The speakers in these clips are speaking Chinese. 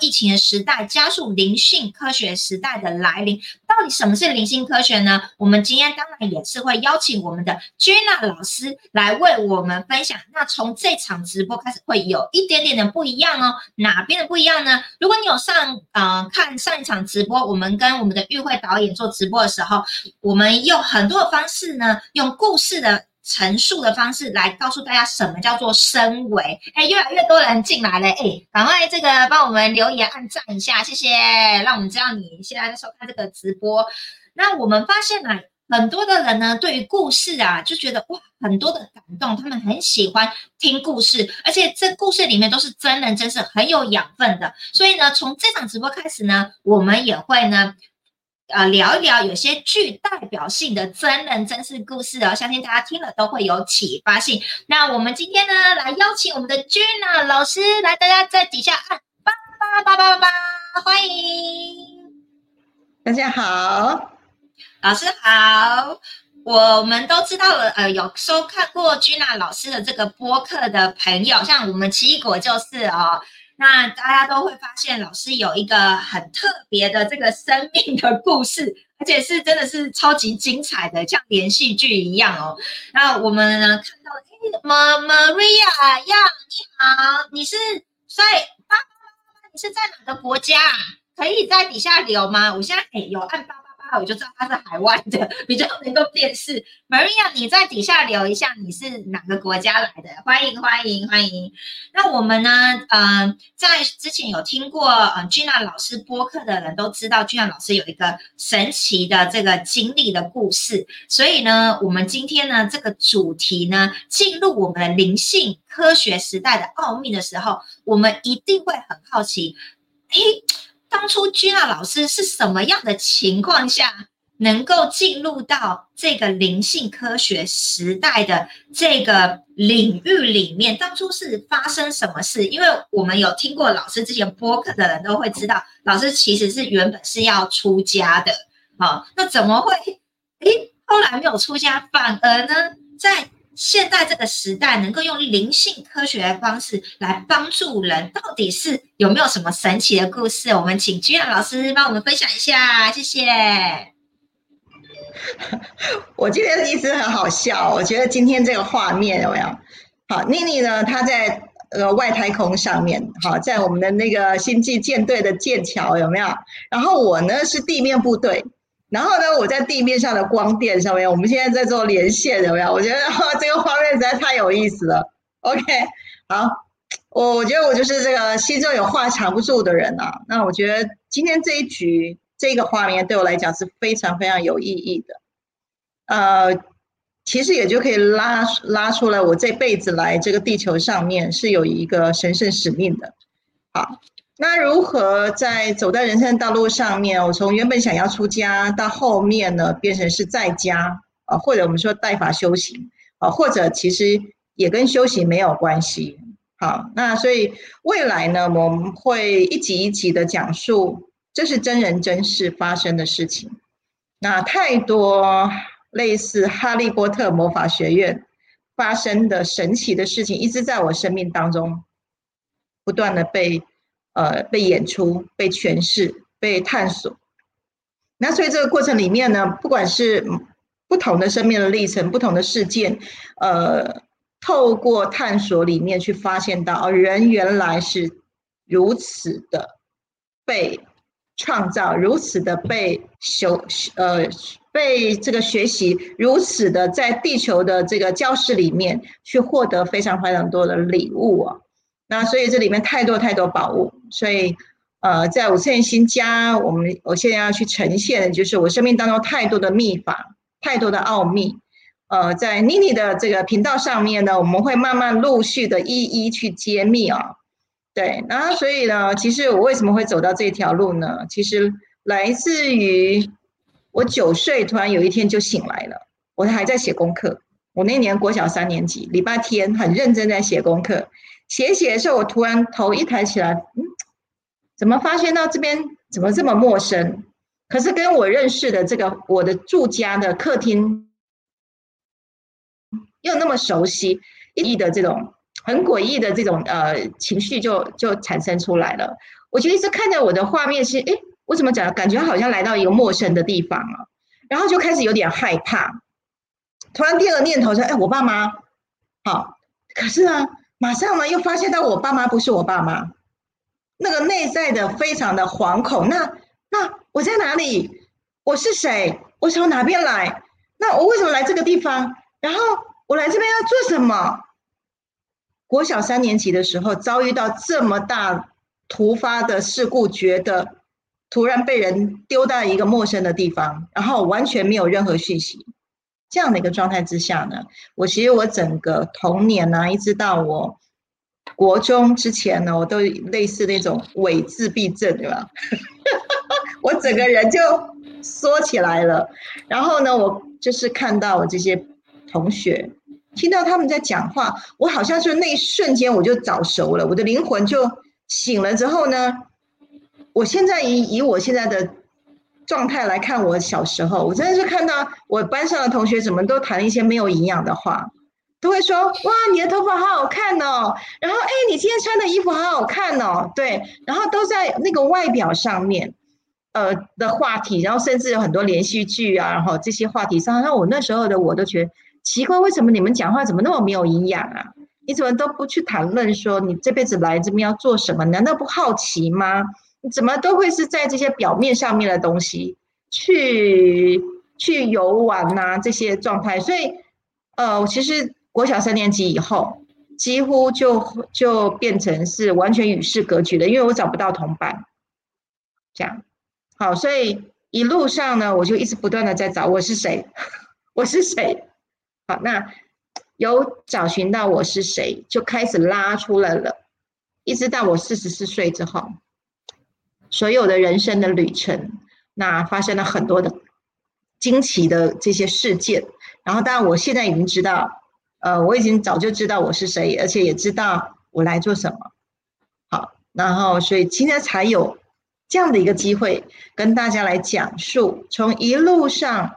疫情的时代，加速灵性科学时代的来临。到底什么是灵性科学呢？我们今天当然也是会邀请我们的 Jena 老师来为我们分享。那从这场直播开始，会有一点点的不一样哦。哪边的不一样呢？如果你有上呃看上一场直播，我们跟我们的与会导演做直播的时候，我们用很多的方式呢，用故事的。陈述的方式来告诉大家什么叫做升维。哎，越来越多人进来了，哎，赶快这个帮我们留言按赞一下，谢谢，让我们知道你现在在收看这个直播。那我们发现呢，很多的人呢，对于故事啊，就觉得哇，很多的感动，他们很喜欢听故事，而且这故事里面都是真人真事，很有养分的。所以呢，从这场直播开始呢，我们也会呢。呃，聊一聊有些具代表性的真人真事故事哦，相信大家听了都会有启发性。那我们今天呢，来邀请我们的 Jenna 老师来，大家在底下按八八八八八八，欢迎大家好，老师好。我们都知道了，呃，有收看过 Jenna 老师的这个播客的朋友，像我们奇异果就是哦。那大家都会发现，老师有一个很特别的这个生命的故事，而且是真的是超级精彩的，像连续剧一样哦。那我们呢看到，哎，Maria 呀，你好，你是在八八你是在哪个国家？可以在底下留吗？我现在哎有按爸。我就知道他是海外的，比较能够辨识。Maria，你在底下留一下，你是哪个国家来的？欢迎欢迎欢迎。那我们呢？嗯，在之前有听过嗯 Gina 老师播客的人都知道，Gina 老师有一个神奇的这个经历的故事。所以呢，我们今天呢这个主题呢，进入我们的灵性科学时代的奥秘的时候，我们一定会很好奇，嘿。当初居娜老师是什么样的情况下能够进入到这个灵性科学时代的这个领域里面？当初是发生什么事？因为我们有听过老师之前播客的人都会知道，老师其实是原本是要出家的。好，那怎么会？诶，后来没有出家，反而呢，在现在这个时代，能够用灵性科学的方式来帮助人，到底是有没有什么神奇的故事？我们请居然老师帮我们分享一下，谢谢。我今天一直很好笑，我觉得今天这个画面有没有？好，妮妮呢？她在呃外太空上面，好，在我们的那个星际舰队的舰桥有没有？然后我呢是地面部队。然后呢，我在地面上的光电上面，我们现在在做连线，有没有？我觉得这个画面实在太有意思了。OK，好，我我觉得我就是这个心中有话藏不住的人啊。那我觉得今天这一局这个画面对我来讲是非常非常有意义的。呃，其实也就可以拉拉出来，我这辈子来这个地球上面是有一个神圣使命的。好。那如何在走在人生的道路上面？我从原本想要出家，到后面呢变成是在家啊，或者我们说代法修行啊，或者其实也跟修行没有关系。好，那所以未来呢，我们会一集一集的讲述，这是真人真事发生的事情。那太多类似哈利波特魔法学院发生的神奇的事情，一直在我生命当中不断的被。呃，被演出、被诠释、被探索。那所以这个过程里面呢，不管是不同的生命的历程、不同的事件，呃，透过探索里面去发现到，人原来是如此的被创造，如此的被修，呃，被这个学习，如此的在地球的这个教室里面去获得非常非常多的礼物啊。那所以这里面太多太多宝物，所以呃，在五次新家，我们我现在要去呈现的就是我生命当中太多的秘法，太多的奥秘。呃，在妮妮的这个频道上面呢，我们会慢慢陆续的一一去揭秘啊。对，然后所以呢，其实我为什么会走到这条路呢？其实来自于我九岁突然有一天就醒来了，我还在写功课。我那年国小三年级，礼拜天很认真在写功课。写写的时候，我突然头一抬起来，嗯，怎么发现到这边怎么这么陌生？可是跟我认识的这个我的住家的客厅又那么熟悉，异的这种很诡异的这种呃情绪就就产生出来了。我就一直看着我的画面是，哎，我怎么讲？感觉好像来到一个陌生的地方了，然后就开始有点害怕。突然第二个念头说，哎，我爸妈，好，可是呢，马上呢又发现到我爸妈不是我爸妈，那个内在的非常的惶恐。那那我在哪里？我是谁？我从哪边来？那我为什么来这个地方？然后我来这边要做什么？国小三年级的时候遭遇到这么大突发的事故，觉得突然被人丢到一个陌生的地方，然后完全没有任何讯息，这样的一个状态之下呢，我其实我整个童年呢，一直到我国中之前呢，我都类似那种伪自闭症，对吧？我整个人就缩起来了，然后呢，我就是看到我这些同学，听到他们在讲话，我好像是那一瞬间我就早熟了，我的灵魂就醒了之后呢，我现在以以我现在的状态来看，我小时候，我真的是看到我班上的同学怎么都谈一些没有营养的话，都会说哇，你的头发好好看哦，然后哎，你今天穿的衣服好好看哦，对，然后都在那个外表上面。呃的话题，然后甚至有很多连续剧啊，然后这些话题上，那我那时候的我都觉得奇怪，为什么你们讲话怎么那么没有营养啊？你怎么都不去谈论说你这辈子来这边要做什么？难道不好奇吗？怎么都会是在这些表面上面的东西去去游玩呐？这些状态，所以呃，其实国小三年级以后，几乎就就变成是完全与世隔绝的，因为我找不到同伴，这样。好，所以一路上呢，我就一直不断的在找我是谁，我是谁。好，那有找寻到我是谁，就开始拉出来了。一直到我四十四岁之后，所有的人生的旅程，那发生了很多的惊奇的这些事件。然后，当然我现在已经知道，呃，我已经早就知道我是谁，而且也知道我来做什么。好，然后所以今天才有。这样的一个机会，跟大家来讲述，从一路上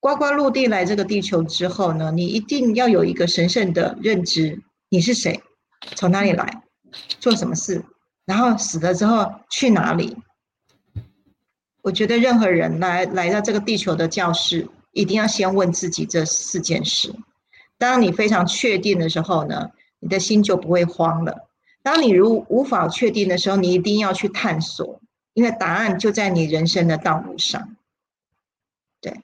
呱呱落地来这个地球之后呢，你一定要有一个神圣的认知，你是谁，从哪里来，做什么事，然后死了之后去哪里？我觉得任何人来来到这个地球的教室，一定要先问自己这四件事。当你非常确定的时候呢，你的心就不会慌了。当你如无法确定的时候，你一定要去探索。因为答案就在你人生的道路上，对，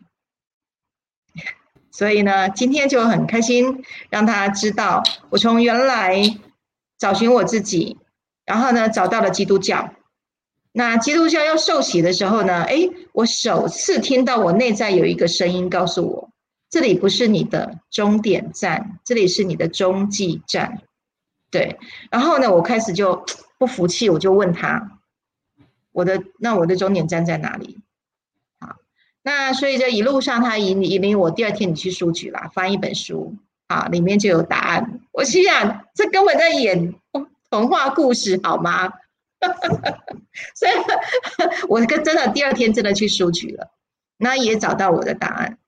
所以呢，今天就很开心让他知道，我从原来找寻我自己，然后呢，找到了基督教。那基督教要受洗的时候呢，哎，我首次听到我内在有一个声音告诉我，这里不是你的终点站，这里是你的中继站。对，然后呢，我开始就 不服气，我就问他。我的那我的终点站在哪里？好，那所以这一路上他引引领我，第二天你去书局啦，翻一本书啊，里面就有答案。我心想，这根本在演童话故事好吗？所以，我跟真的第二天真的去书局了，那也找到我的答案。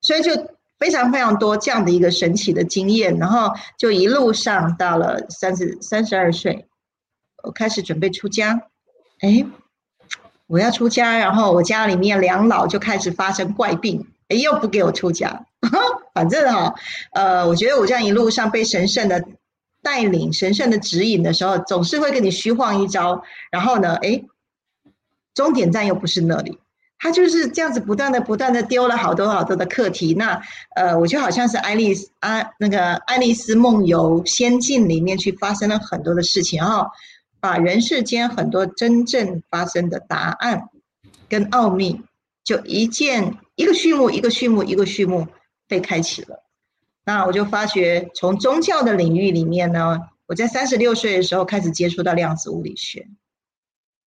所以就非常非常多这样的一个神奇的经验，然后就一路上到了三十三十二岁，我开始准备出家。哎，我要出家，然后我家里面两老就开始发生怪病，哎，又不给我出家。反正哈，呃，我觉得我这样一路上被神圣的带领、神圣的指引的时候，总是会跟你虚晃一招。然后呢，哎，终点站又不是那里，他就是这样子不断的、不断的丢了好多好多的课题。那呃，我就好像是爱丽丝啊，那个《爱丽丝梦游仙境》里面去发生了很多的事情，然后。把人世间很多真正发生的答案跟奥秘，就一件一个序幕一个序幕一个序幕被开启了。那我就发觉，从宗教的领域里面呢，我在三十六岁的时候开始接触到量子物理学。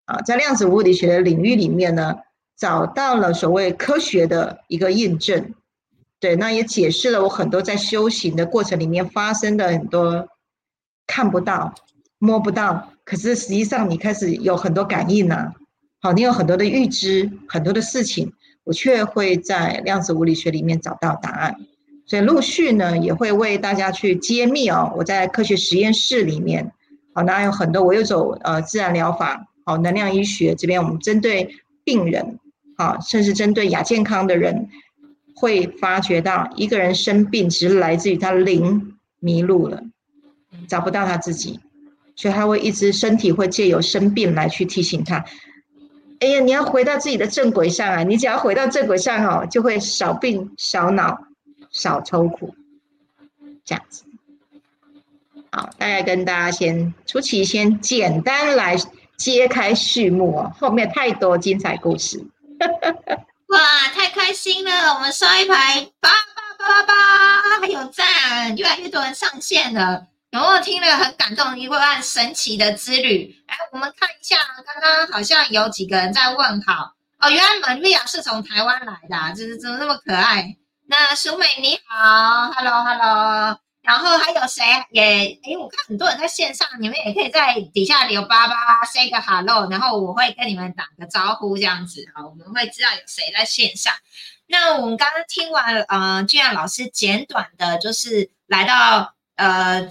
啊，在量子物理学的领域里面呢，找到了所谓科学的一个印证。对，那也解释了我很多在修行的过程里面发生的很多看不到、摸不到。可是实际上，你开始有很多感应呢，好，你有很多的预知，很多的事情，我却会在量子物理学里面找到答案，所以陆续呢也会为大家去揭秘哦。我在科学实验室里面，好，那有很多，我又走呃自然疗法好，能量医学这边我们针对病人，好，甚至针对亚健康的人，会发觉到一个人生病只是来自于他灵迷路了，找不到他自己，所以他会一直身体会借由生病来去提醒他。哎呀，你要回到自己的正轨上啊！你只要回到正轨上哦，就会少病少恼少愁苦，这样子。好，大概跟大家先初期先简单来揭开序幕哦，后面太多精彩故事。哇，太开心了！我们上一排八八八八八，还有赞，越来越多人上线了。有没有听了很感动一段神奇的之旅？来，我们看一下，刚刚好像有几个人在问好哦。原来玛利亚是从台湾来的，就是怎么那么可爱？那淑美你好，Hello Hello。然后还有谁也？哎，我看很多人在线上，你们也可以在底下留八八 say 个 Hello，然后我会跟你们打个招呼，这样子好，我们会知道有谁在线上。那我们刚刚听完，呃，俊阳老师简短的，就是来到呃。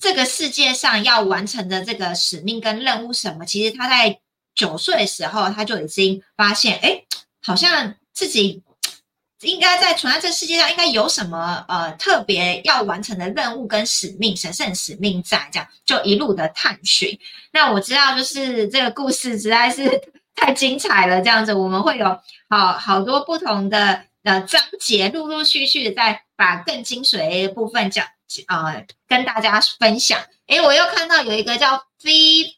这个世界上要完成的这个使命跟任务什么？其实他在九岁的时候，他就已经发现，哎，好像自己应该在存在这世界上，应该有什么呃特别要完成的任务跟使命，神圣使命在，这样就一路的探寻。那我知道，就是这个故事实在是太精彩了，这样子我们会有好好多不同的呃章节，陆陆续续的在把更精髓的部分讲。啊，跟大家分享。哎，我又看到有一个叫菲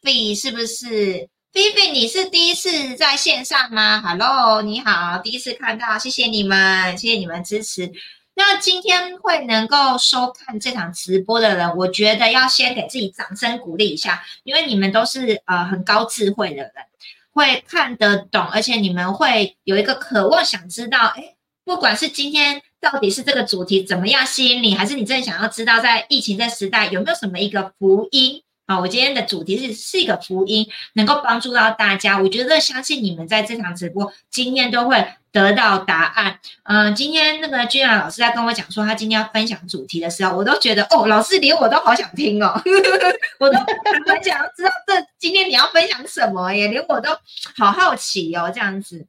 菲，是不是？菲菲，你是第一次在线上吗？Hello，你好，第一次看到，谢谢你们，谢谢你们支持。那今天会能够收看这场直播的人，我觉得要先给自己掌声鼓励一下，因为你们都是呃很高智慧的人，会看得懂，而且你们会有一个渴望想知道，哎，不管是今天。到底是这个主题怎么样吸引你，还是你真的想要知道在疫情这时代有没有什么一个福音啊？我今天的主题是是一个福音，能够帮助到大家。我觉得相信你们在这场直播今天都会得到答案。嗯，今天那个君雅老师在跟我讲说他今天要分享主题的时候，我都觉得哦，老师连我都好想听哦，我都很想要知道这今天你要分享什么耶，连我都好好奇哦，这样子。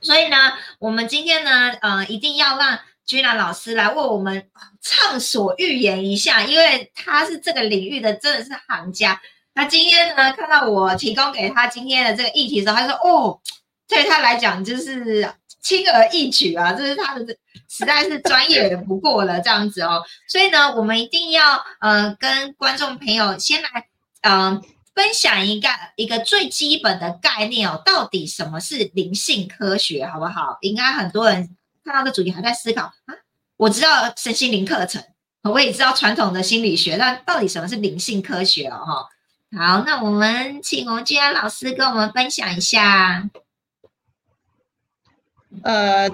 所以呢，我们今天呢，呃，一定要让。君兰老师来为我们畅所欲言一下，因为他是这个领域的真的是行家。那今天呢，看到我提供给他今天的这个议题的时候，他说：“哦，对他来讲就是轻而易举啊，这是他的实在是专业不过了这样子哦。”所以呢，我们一定要呃跟观众朋友先来嗯分享一个一个最基本的概念哦，到底什么是灵性科学，好不好？应该很多人。看到的主题还在思考啊，我知道身心灵课程，我也知道传统的心理学，那到底什么是灵性科学哦？哈，好，那我们请我们君安老师跟我们分享一下。呃，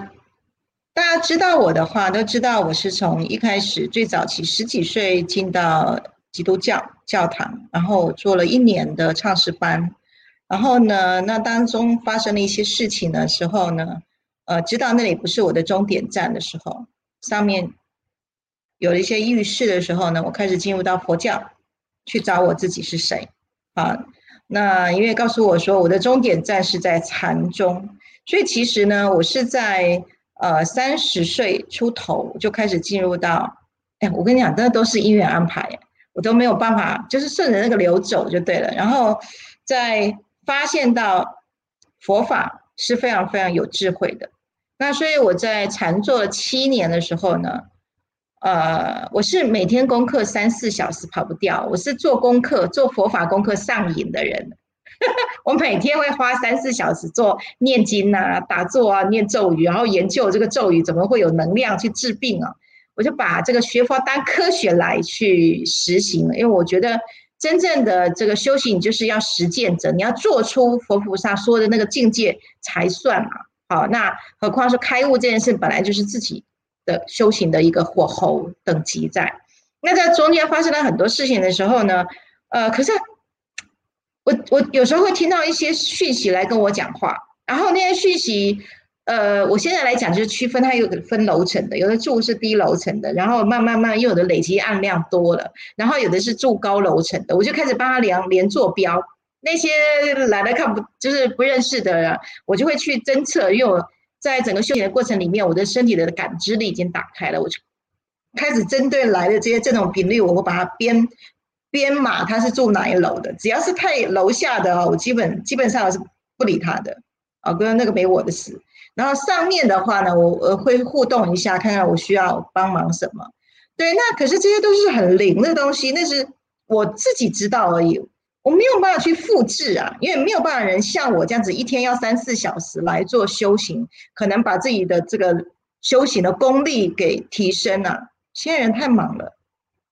大家知道我的话，都知道我是从一开始最早期十几岁进到基督教教堂，然后做了一年的唱诗班，然后呢，那当中发生了一些事情的时候呢。呃，知道那里不是我的终点站的时候，上面有了一些预示的时候呢，我开始进入到佛教去找我自己是谁啊？那因为告诉我说我的终点站是在禅宗，所以其实呢，我是在呃三十岁出头就开始进入到，哎，我跟你讲，那都是因缘安排，我都没有办法，就是顺着那个流走就对了。然后在发现到佛法是非常非常有智慧的。那所以我在禅坐七年的时候呢，呃，我是每天功课三四小时跑不掉，我是做功课做佛法功课上瘾的人，我每天会花三四小时做念经啊、打坐啊、念咒语，然后研究这个咒语怎么会有能量去治病啊，我就把这个学佛当科学来去实行了，因为我觉得真正的这个修行就是要实践者，你要做出佛菩萨说的那个境界才算嘛。好，那何况是开悟这件事，本来就是自己的修行的一个火候等级在。那在中间发生了很多事情的时候呢，呃，可是我我有时候会听到一些讯息来跟我讲话，然后那些讯息，呃，我现在来讲就是区分它有分楼层的，有的住是低楼层的，然后慢慢慢又有的累积案量多了，然后有的是住高楼层的，我就开始帮他量连坐标。那些来了看不就是不认识的人，我就会去侦测，因为我在整个修行的过程里面，我的身体的感知力已经打开了，我就开始针对来的这些这种频率，我会把它编编码，他是住哪一楼的，只要是太楼下的哦，我基本基本上是不理他的，啊，跟那个没我的事。然后上面的话呢，我我会互动一下，看看我需要帮忙什么。对，那可是这些都是很灵的东西，那是我自己知道而已。我没有办法去复制啊，因为没有办法人像我这样子一天要三四小时来做修行，可能把自己的这个修行的功力给提升了。现在人太忙了，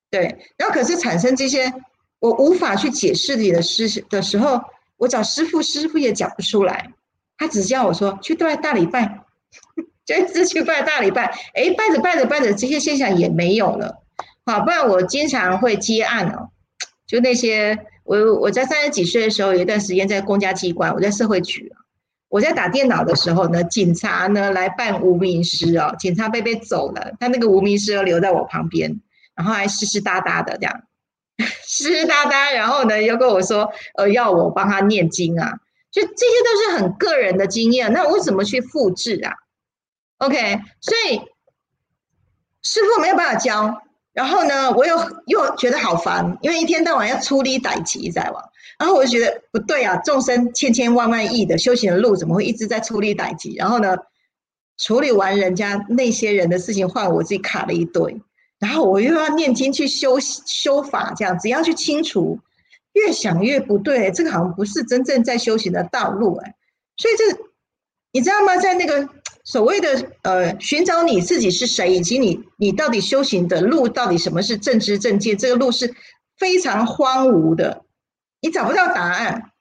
对，然后可是产生这些我无法去解释你的事的时候，我找师傅，师傅也讲不出来，他只叫我说去拜大礼拜，就一直去拜大礼拜，哎，拜着拜着拜着，这些现象也没有了。好，不然我经常会接案哦，就那些。我我在三十几岁的时候，有一段时间在公家机关，我在社会局。我在打电脑的时候呢，警察呢来办无名尸哦，警察被被走了，他那个无名尸留在我旁边，然后还湿湿哒哒的这样，湿湿哒哒，然后呢又跟我说，呃，要我帮他念经啊，就这些都是很个人的经验，那我怎么去复制啊？OK，所以师傅没有办法教。然后呢，我又又觉得好烦，因为一天到晚要出力逮棋在往，然后我就觉得不对啊，众生千千万万亿的修行的路，怎么会一直在出力逮棋？然后呢，处理完人家那些人的事情，换我自己卡了一堆，然后我又要念经去修修法，这样只要去清除，越想越不对，这个好像不是真正在修行的道路哎，所以这你知道吗？在那个。所谓的呃，寻找你自己是谁，以及你你到底修行的路到底什么是正知正见，这个路是非常荒芜的，你找不到答案，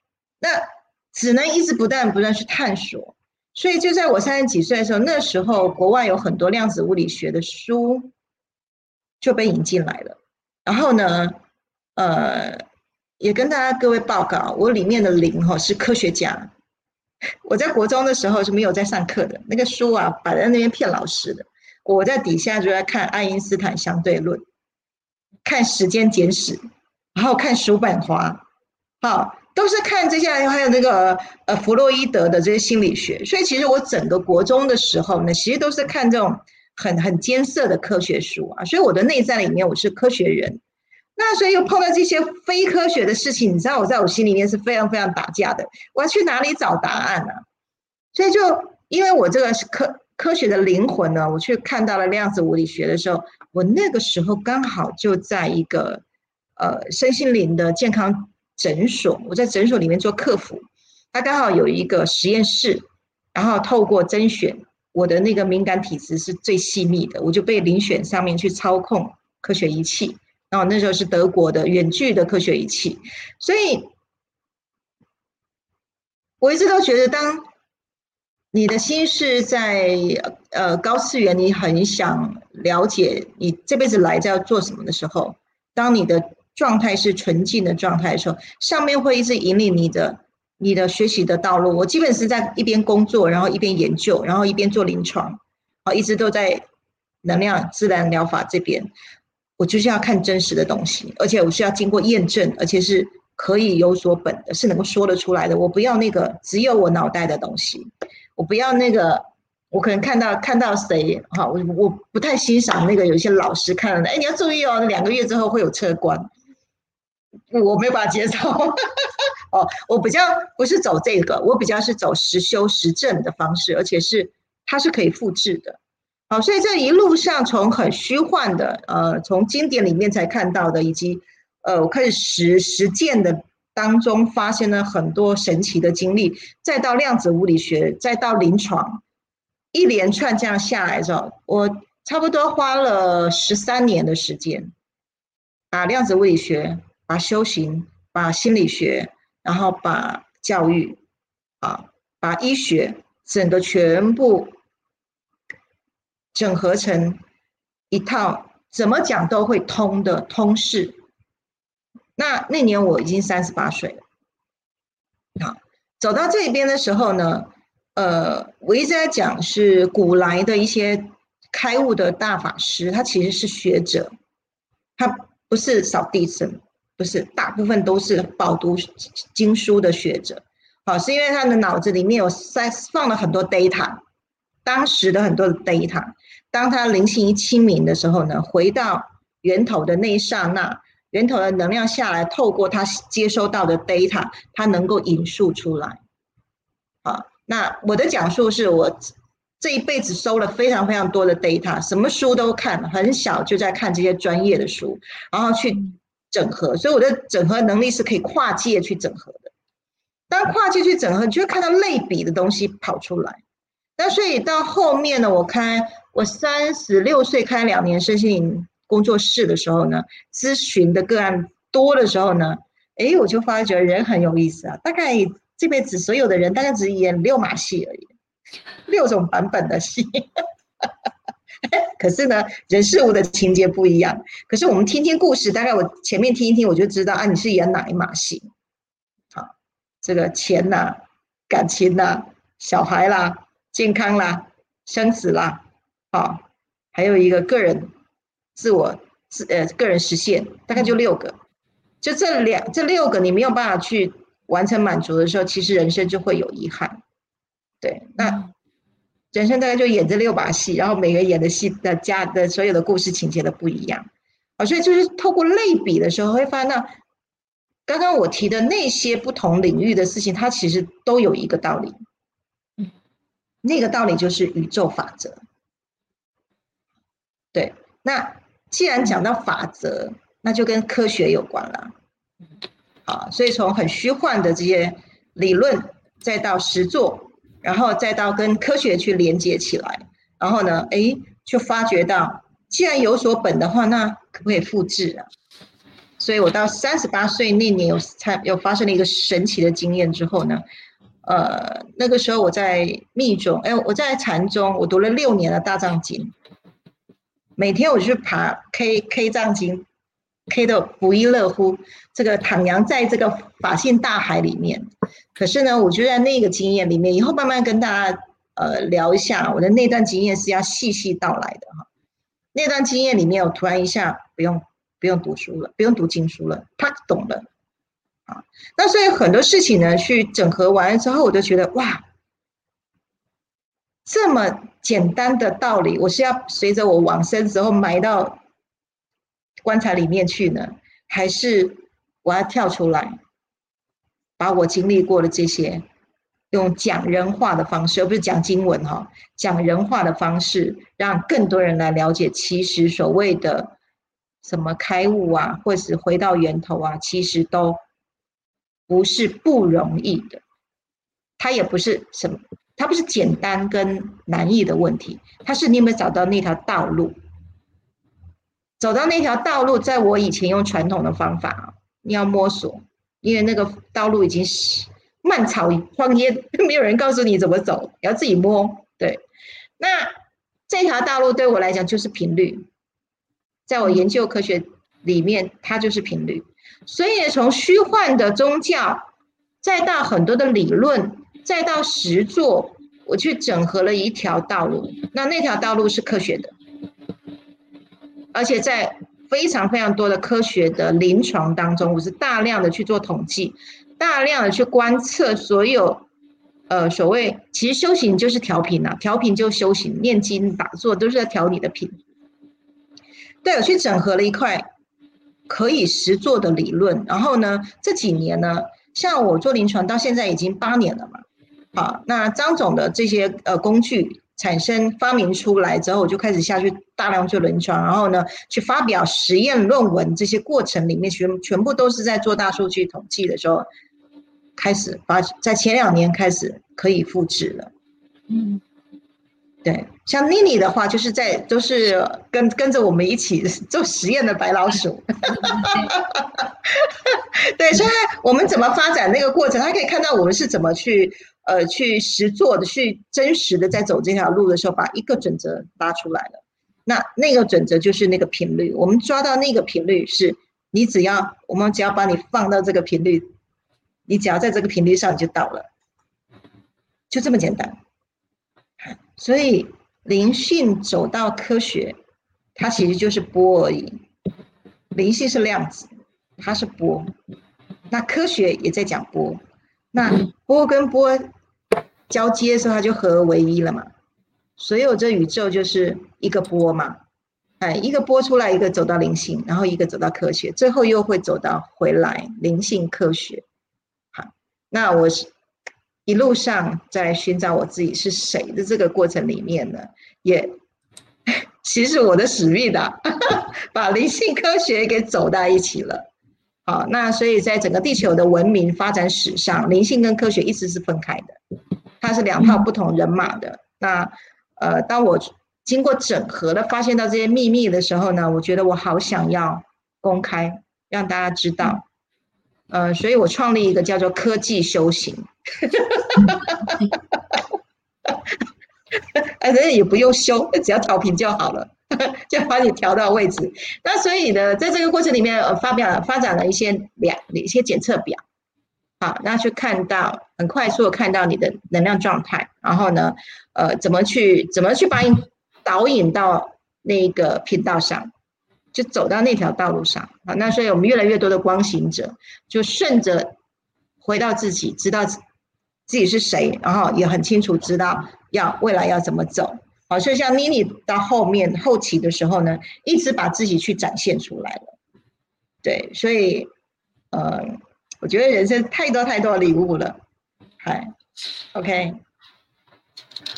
那只能一直不断不断去探索。所以就在我三十几岁的时候，那时候国外有很多量子物理学的书就被引进来了，然后呢，呃，也跟大家各位报告，我里面的灵哈是科学家。我在国中的时候是没有在上课的，那个书啊摆在那边骗老师的。我在底下就在看爱因斯坦相对论，看时间简史，然后看叔本华，好，都是看这些，还有那个呃弗洛伊德的这些心理学。所以其实我整个国中的时候呢，其实都是看这种很很艰涩的科学书啊。所以我的内在里面我是科学人。那所以又碰到这些非科学的事情，你知道我在我心里面是非常非常打架的。我要去哪里找答案呢？所以就因为我这个科科学的灵魂呢，我去看到了量子物理学的时候，我那个时候刚好就在一个呃身心灵的健康诊所，我在诊所里面做客服，他刚好有一个实验室，然后透过甄选，我的那个敏感体质是最细密的，我就被遴选上面去操控科学仪器。哦，那时候是德国的远距的科学仪器，所以我一直都觉得，当你的心是在呃高次元，你很想了解你这辈子来在要做什么的时候，当你的状态是纯净的状态的时候，上面会一直引领你的你的学习的道路。我基本是在一边工作，然后一边研究，然后一边做临床，啊，一直都在能量自然疗法这边。我就是要看真实的东西，而且我是要经过验证，而且是可以有所本的，是能够说得出来的。我不要那个只有我脑袋的东西，我不要那个，我可能看到看到谁哈，我我不太欣赏那个有一些老师看了，哎，你要注意哦，两个月之后会有车关，我没有办法接受。哦，我比较不是走这个，我比较是走实修实证的方式，而且是它是可以复制的。好，所以这一路上从很虚幻的，呃，从经典里面才看到的，以及呃，我开始实实践的当中，发现了很多神奇的经历，再到量子物理学，再到临床，一连串这样下来之后，我差不多花了十三年的时间，把量子物理学、把修行、把心理学，然后把教育，啊，把医学，整个全部。整合成一套怎么讲都会通的通式。那那年我已经三十八岁了。好，走到这边的时候呢，呃，我一直在讲是古来的一些开悟的大法师，他其实是学者，他不是扫地僧，不是，大部分都是饱读经书的学者。好，是因为他的脑子里面有塞放了很多 data，当时的很多的 data。当他灵性一清明的时候呢，回到源头的那一刹那，源头的能量下来，透过他接收到的 data，他能够引述出来。啊，那我的讲述是我这一辈子收了非常非常多的 data，什么书都看，很小就在看这些专业的书，然后去整合，所以我的整合能力是可以跨界去整合的。当跨界去整合，你就会看到类比的东西跑出来。那所以到后面呢，我开。我三十六岁开两年身心灵工作室的时候呢，咨询的个案多的时候呢，哎，我就发觉人很有意思啊。大概这辈子所有的人大概只演六马戏而已，六种版本的戏。可是呢，人事物的情节不一样。可是我们听听故事，大概我前面听一听，我就知道啊，你是演哪一马戏。好，这个钱呐，感情呐，小孩啦，健康啦，生死啦。好，还有一个个人自我自呃个人实现，大概就六个，就这两这六个你没有办法去完成满足的时候，其实人生就会有遗憾。对，那人生大概就演这六把戏，然后每个演的戏的家的所有的故事情节都不一样。啊，所以就是透过类比的时候，会发现那刚刚我提的那些不同领域的事情，它其实都有一个道理。嗯，那个道理就是宇宙法则。对，那既然讲到法则，那就跟科学有关了。好，所以从很虚幻的这些理论，再到实作，然后再到跟科学去连接起来，然后呢，哎，就发觉到，既然有所本的话，那可不可以复制啊？所以我到三十八岁那年有才有发生了一个神奇的经验之后呢，呃，那个时候我在密中，哎，我在禅中，我读了六年的大藏经。每天我去爬 K K 藏经，K 的不亦乐乎。这个徜徉在这个法性大海里面，可是呢，我就在那个经验里面，以后慢慢跟大家呃聊一下我的那段经验是要细细道来的哈。那段经验里面，我突然一下不用不用读书了，不用读经书了，他懂了啊。那所以很多事情呢，去整合完了之后，我就觉得哇。这么简单的道理，我是要随着我往生之后埋到棺材里面去呢，还是我要跳出来，把我经历过的这些，用讲人话的方式，而不是讲经文哈，讲人话的方式，让更多人来了解，其实所谓的什么开悟啊，或是回到源头啊，其实都不是不容易的，它也不是什么。它不是简单跟难易的问题，它是你有没有找到那条道路？走到那条道路，在我以前用传统的方法你要摸索，因为那个道路已经是漫草荒野，没有人告诉你怎么走，要自己摸。对，那这条道路对我来讲就是频率，在我研究科学里面，它就是频率。所以从虚幻的宗教，再到很多的理论。再到实做，我去整合了一条道路，那那条道路是科学的，而且在非常非常多的科学的临床当中，我是大量的去做统计，大量的去观测所有，呃，所谓其实修行就是调频呐，调频就修行，念经打坐都是在调你的频。对，我去整合了一块可以实做的理论，然后呢，这几年呢，像我做临床到现在已经八年了嘛。好，那张总的这些呃工具产生发明出来之后，我就开始下去大量做临床，然后呢去发表实验论文，这些过程里面全全部都是在做大数据统计的时候，开始发在前两年开始可以复制了。嗯，对，像妮妮的话，就是在都是跟跟着我们一起做实验的白老鼠。对，所以我们怎么发展那个过程，他可以看到我们是怎么去。呃，去实做的，去真实的在走这条路的时候，把一个准则拉出来了。那那个准则就是那个频率，我们抓到那个频率，是你只要我们只要把你放到这个频率，你只要在这个频率上，你就到了，就这么简单。所以灵性走到科学，它其实就是波而已。灵性是量子，它是波，那科学也在讲波，那波跟波交接的时候，它就合而为一了嘛。所有这宇宙就是一个波嘛，哎，一个波出来，一个走到灵性，然后一个走到科学，最后又会走到回来灵性科学。好，那我是一路上在寻找我自己是谁的这个过程里面呢，也 其实我的使命的，把灵性科学给走到一起了。好，那所以在整个地球的文明发展史上，灵性跟科学一直是分开的，它是两套不同人马的。那呃，当我经过整合的发现到这些秘密的时候呢，我觉得我好想要公开，让大家知道。呃，所以我创立一个叫做科技修行，而且也不用修，只要调频就好了，就把你调到位置。那所以呢，在这个过程里面，呃，发表了发展了一些两，一些检测表。好，那去看到很快速的看到你的能量状态，然后呢，呃，怎么去怎么去把你导引到那个频道上，就走到那条道路上啊。那所以我们越来越多的光行者就顺着回到自己，知道自己是谁，然后也很清楚知道要未来要怎么走。好，所以像妮妮到后面后期的时候呢，一直把自己去展现出来了。对，所以呃。我觉得人生太多太多礼物了，嗨，OK，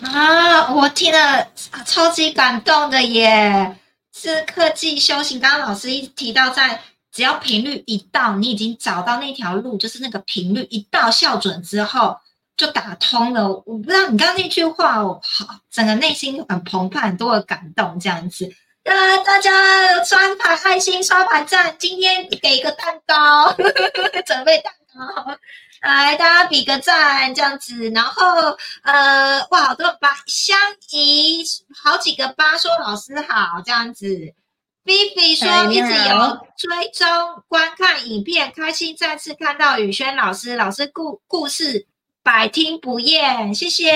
啊，我听了超级感动的耶！是科技修行，刚刚老师一提到，在只要频率一到，你已经找到那条路，就是那个频率一到校准之后就打通了。我不知道你刚刚那句话，我好，整个内心很澎湃，很多的感动这样子。啊！大家刷牌爱心，刷牌赞。今天给个蛋糕，准备蛋糕，来大家比个赞，这样子。然后呃，哇，好多八相宜，好几个八说老师好，这样子。Vivi 说一直有追踪观看影片，开心再次看到宇轩老师，老师故故事百听不厌，谢谢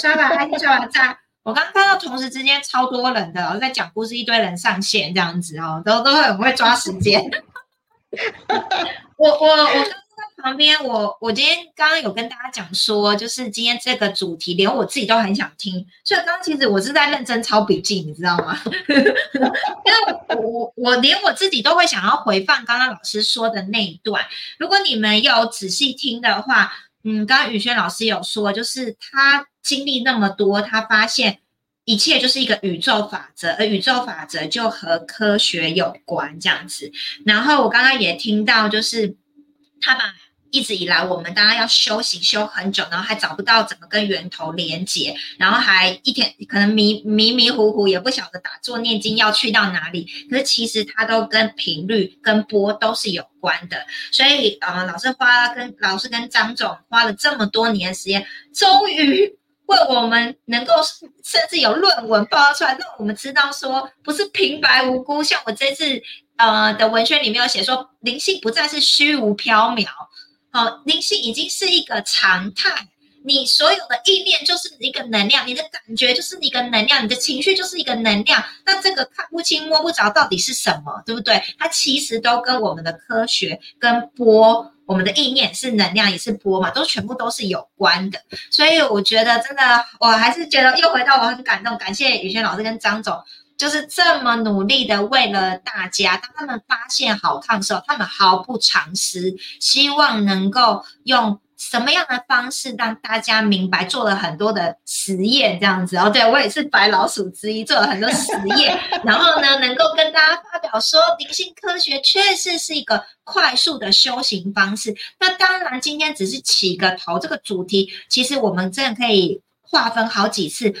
刷牌爱心，刷牌赞。我刚看到同时之间超多人的在讲故事，一堆人上线这样子哦，都都很会抓时间。我我我刚刚在旁边，我我今天刚刚有跟大家讲说，就是今天这个主题，连我自己都很想听，所以刚刚其实我是在认真抄笔记，你知道吗？因为我我连我自己都会想要回放刚刚老师说的那一段。如果你们有仔细听的话，嗯，刚刚宇轩老师有说，就是他。经历那么多，他发现一切就是一个宇宙法则，而宇宙法则就和科学有关这样子。然后我刚刚也听到，就是他把一直以来我们大家要修行修很久，然后还找不到怎么跟源头连接，然后还一天可能迷迷迷糊糊，也不晓得打坐念经要去到哪里。可是其实它都跟频率跟波都是有关的。所以呃，老师花跟老师跟张总花了这么多年时间，终于。为我们能够甚至有论文报出来，让我们知道说不是平白无故。像我这次呃的文宣里面有写说，灵性不再是虚无缥缈，好，灵性已经是一个常态。你所有的意念就是一个能量，你的感觉就是一个能量，你的情绪就是一个能量。那这个看不清摸不着到底是什么，对不对？它其实都跟我们的科学跟波。我们的意念是能量，也是波嘛，都全部都是有关的。所以我觉得真的，我还是觉得又回到我很感动，感谢宇轩老师跟张总，就是这么努力的为了大家。当他们发现好看的时候，他们毫不藏私，希望能够用。什么样的方式让大家明白？做了很多的实验，这样子哦。对我也是白老鼠之一，做了很多实验，然后呢，能够跟大家发表说，灵性科学确实是一个快速的修行方式。那当然，今天只是起个头，这个主题其实我们真的可以划分好几次，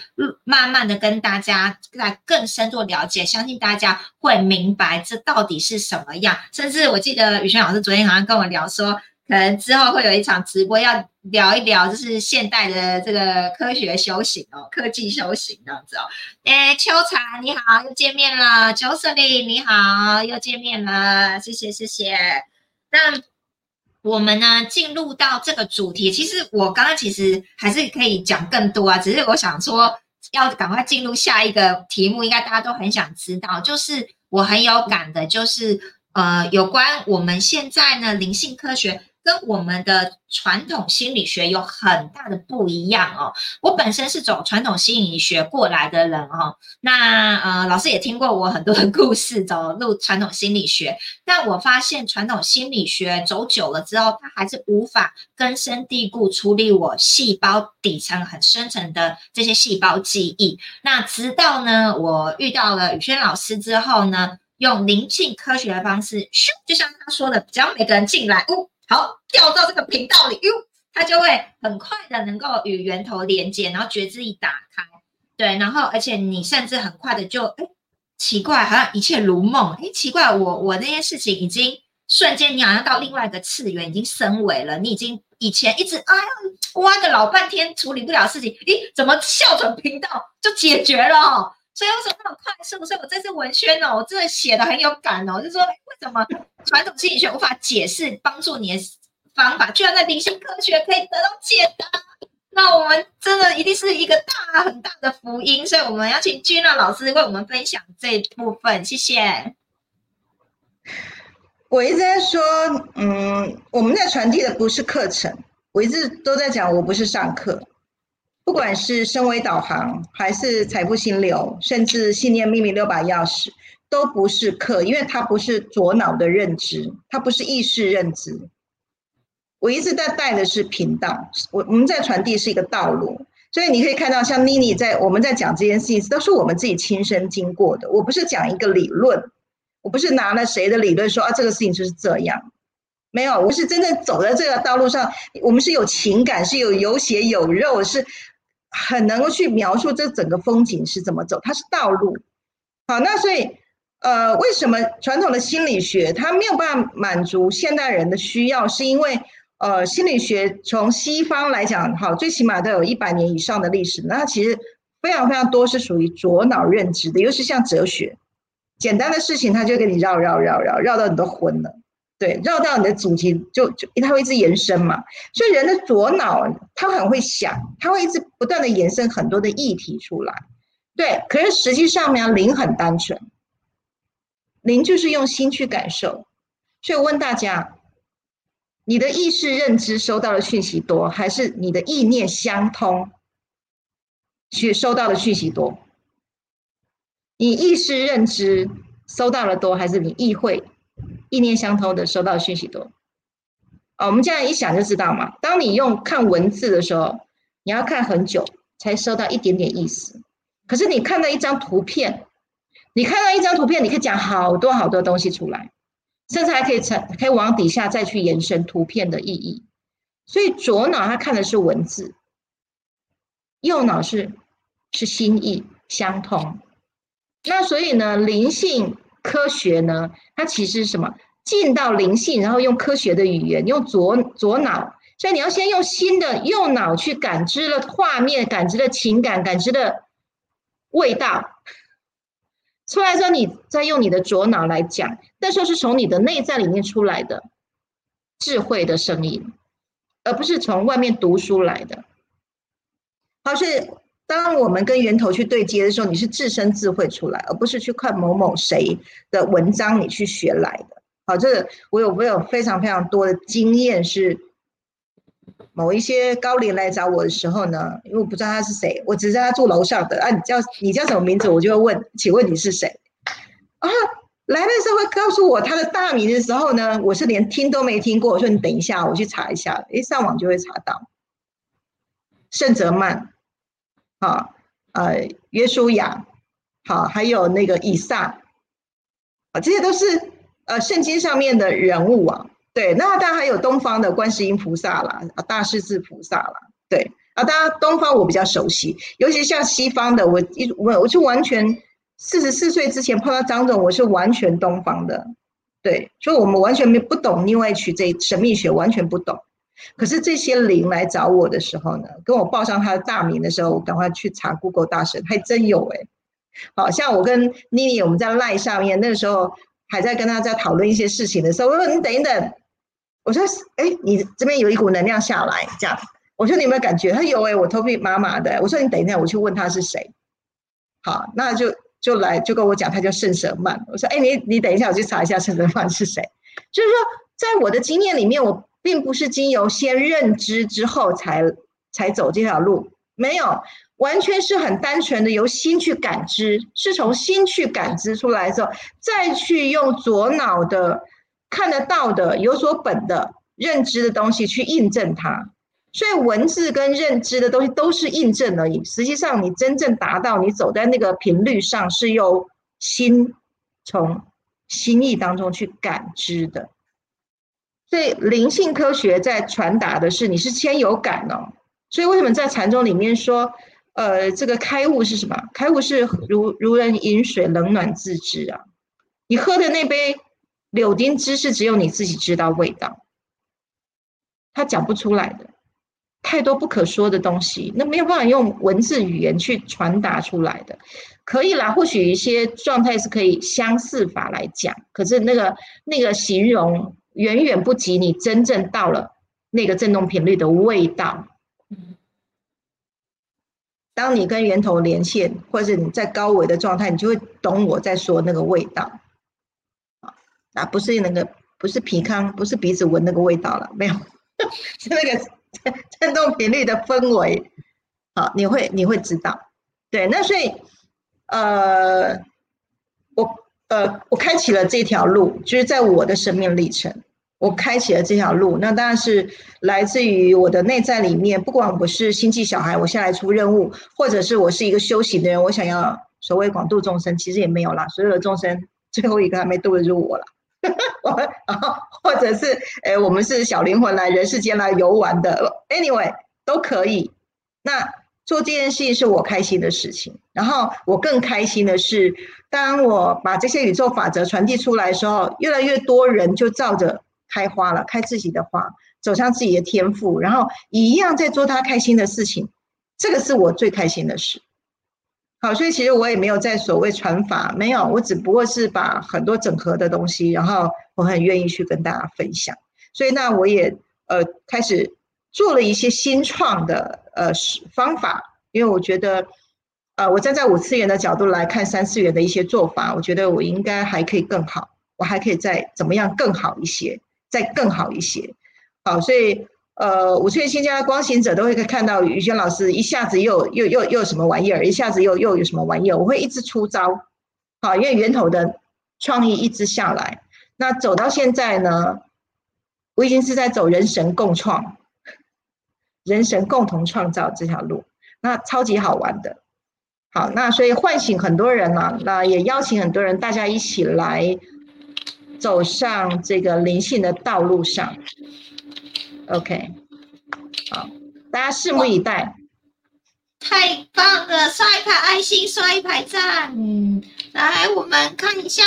慢慢的跟大家来更深入了解。相信大家会明白这到底是什么样。甚至我记得宇轩老师昨天好像跟我聊说。可能之后会有一场直播，要聊一聊，就是现代的这个科学修行哦，科技修行这样子哦。哎，秋茶你好，又见面了。九色丽你好，又见面了，谢谢谢谢。那我们呢，进入到这个主题，其实我刚刚其实还是可以讲更多啊，只是我想说，要赶快进入下一个题目，应该大家都很想知道，就是我很有感的，就是。呃，有关我们现在呢灵性科学。跟我们的传统心理学有很大的不一样哦。我本身是走传统心理学过来的人哦，那呃，老师也听过我很多的故事，走入传统心理学。但我发现传统心理学走久了之后，它还是无法根深蒂固处理我细胞底层很深层的这些细胞记忆。那直到呢，我遇到了宇轩老师之后呢，用灵性科学的方式，咻，就像他说的，只要每个人进来，哦。好，掉到这个频道里，哟，它就会很快的能够与源头连接，然后觉知一打开，对，然后而且你甚至很快的就，哎，奇怪，好像一切如梦，哎，奇怪，我我那件事情已经瞬间，你好像到另外一个次元，已经升维了，你已经以前一直哎呀挖个老半天处理不了事情，咦，怎么校准频道就解决了？所以为什么那么快速？所以我这次文宣哦，我真的写的很有感哦，就是说为什么传统心理学无法解释帮助你的方法，居然在灵性科学可以得到解答？那我们真的一定是一个大很大的福音，所以我们要请君娜老师为我们分享这一部分，谢谢。我一直在说，嗯，我们在传递的不是课程，我一直都在讲，我不是上课。不管是升维导航，还是财富心流，甚至信念秘密六把钥匙，都不是课，因为它不是左脑的认知，它不是意识认知。我一直在带的是频道，我我们在传递是一个道路，所以你可以看到，像妮妮在我们在讲这件事情，都是我们自己亲身经过的。我不是讲一个理论，我不是拿了谁的理论说啊，这个事情就是这样。没有，我是真正走在这个道路上，我们是有情感，是有有血有肉，是。很能够去描述这整个风景是怎么走，它是道路。好，那所以，呃，为什么传统的心理学它没有办法满足现代人的需要？是因为，呃，心理学从西方来讲，好，最起码都有一百年以上的历史。那其实非常非常多是属于左脑认知的，尤其像哲学，简单的事情它就给你绕绕绕绕绕到你都昏了。对，绕到你的主题就就它会一直延伸嘛，所以人的左脑它很会想，它会一直不断的延伸很多的议题出来。对，可是实际上呢，零很单纯，零就是用心去感受。所以我问大家，你的意识认知收到的讯息多，还是你的意念相通去收到的讯息多？你意识认知收到的多，还是你意会？意念相通的收到讯息多，哦，我们这样一想就知道嘛。当你用看文字的时候，你要看很久才收到一点点意思。可是你看到一张图片，你看到一张图片，你可以讲好多好多东西出来，甚至还可以成可以往底下再去延伸图片的意义。所以左脑它看的是文字，右脑是是心意相通。那所以呢，灵性。科学呢，它其实是什么？进到灵性，然后用科学的语言，用左左脑，所以你要先用新的右脑去感知了画面，感知了情感，感知了味道，出来之后，你再用你的左脑来讲，那时候是从你的内在里面出来的智慧的声音，而不是从外面读书来的。好，是。当我们跟源头去对接的时候，你是自身智慧出来，而不是去看某某谁的文章你去学来的。好，这个我有我有非常非常多的经验，是某一些高龄来找我的时候呢，因为我不知道他是谁，我只知道他住楼上的啊，你叫你叫什么名字，我就会问，请问你是谁？啊，来的时候会告诉我他的大名的时候呢，我是连听都没听过，我说你等一下，我去查一下，一上网就会查到，盛泽曼。啊，呃，约书亚，好，还有那个以撒，啊，这些都是呃圣经上面的人物啊。对，那当然还有东方的观世音菩萨啦，啊，大势至菩萨啦。对，啊，当然东方我比较熟悉，尤其像西方的，我一我我是完全四十四岁之前碰到张总，我是完全东方的。对，所以我们完全没不懂另外曲这神秘学，完全不懂。可是这些灵来找我的时候呢，跟我报上他的大名的时候，我赶快去查 Google 大神，还真有哎。好像我跟妮妮我们在 Line 上面，那个时候还在跟他在讨论一些事情的时候，我说你等一等，我说哎，你这边有一股能量下来，这样，我说你有没有感觉？他有哎，我头皮麻麻的。我说你等一下，我去问他是谁。好，那就就来就跟我讲，他叫圣蛇曼。我说，哎，你你等一下，我去查一下圣蛇曼是谁。就是说，在我的经验里面，我并不是经由先认知之后才才走这条路，没有，完全是很单纯的由心去感知，是从心去感知出来之后，再去用左脑的看得到的、有所本的认知的东西去印证它。所以文字跟认知的东西都是印证而已。实际上，你真正达到你走在那个频率上，是由心从心意当中去感知的。所以灵性科学在传达的是，你是先有感哦。所以为什么在禅宗里面说，呃，这个开悟是什么？开悟是如如人饮水，冷暖自知啊。你喝的那杯柳丁汁是只有你自己知道味道，他讲不出来的。太多不可说的东西，那没有办法用文字语言去传达出来的，可以啦，或许一些状态是可以相似法来讲，可是那个那个形容远远不及你真正到了那个振动频率的味道。当你跟源头连线，或者你在高维的状态，你就会懂我在说那个味道。啊，不是那个，不是皮康，不是鼻子闻那个味道了，没有，是那个。振动频率的氛围，好，你会你会知道，对，那所以，呃，我呃我开启了这条路，就是在我的生命历程，我开启了这条路，那当然是来自于我的内在里面，不管我是星际小孩，我下来出任务，或者是我是一个修行的人，我想要所谓广度众生，其实也没有啦，所有的众生最后一个还没度得入我了。我们啊，或者是诶，我们是小灵魂来人世间来游玩的，anyway 都可以。那做这件事情是我开心的事情，然后我更开心的是，当我把这些宇宙法则传递出来的时候，越来越多人就照着开花了，开自己的花，走向自己的天赋，然后一样在做他开心的事情，这个是我最开心的事。好，所以其实我也没有在所谓传法，没有，我只不过是把很多整合的东西，然后我很愿意去跟大家分享。所以那我也呃开始做了一些新创的呃方法，因为我觉得呃我站在五次元的角度来看三次元的一些做法，我觉得我应该还可以更好，我还可以再怎么样更好一些，再更好一些。好，所以。呃，五岁新家光行者都会看到宇轩老师一下子又又又又什么玩意儿，一下子又又有什么玩意儿，我会一直出招，好，因为源头的创意一直下来，那走到现在呢，我已经是在走人神共创，人神共同创造这条路，那超级好玩的，好，那所以唤醒很多人呢，那也邀请很多人大家一起来走上这个灵性的道路上。OK，好，大家拭目以待。太棒了，刷一排爱心，刷一排赞。来，我们看一下，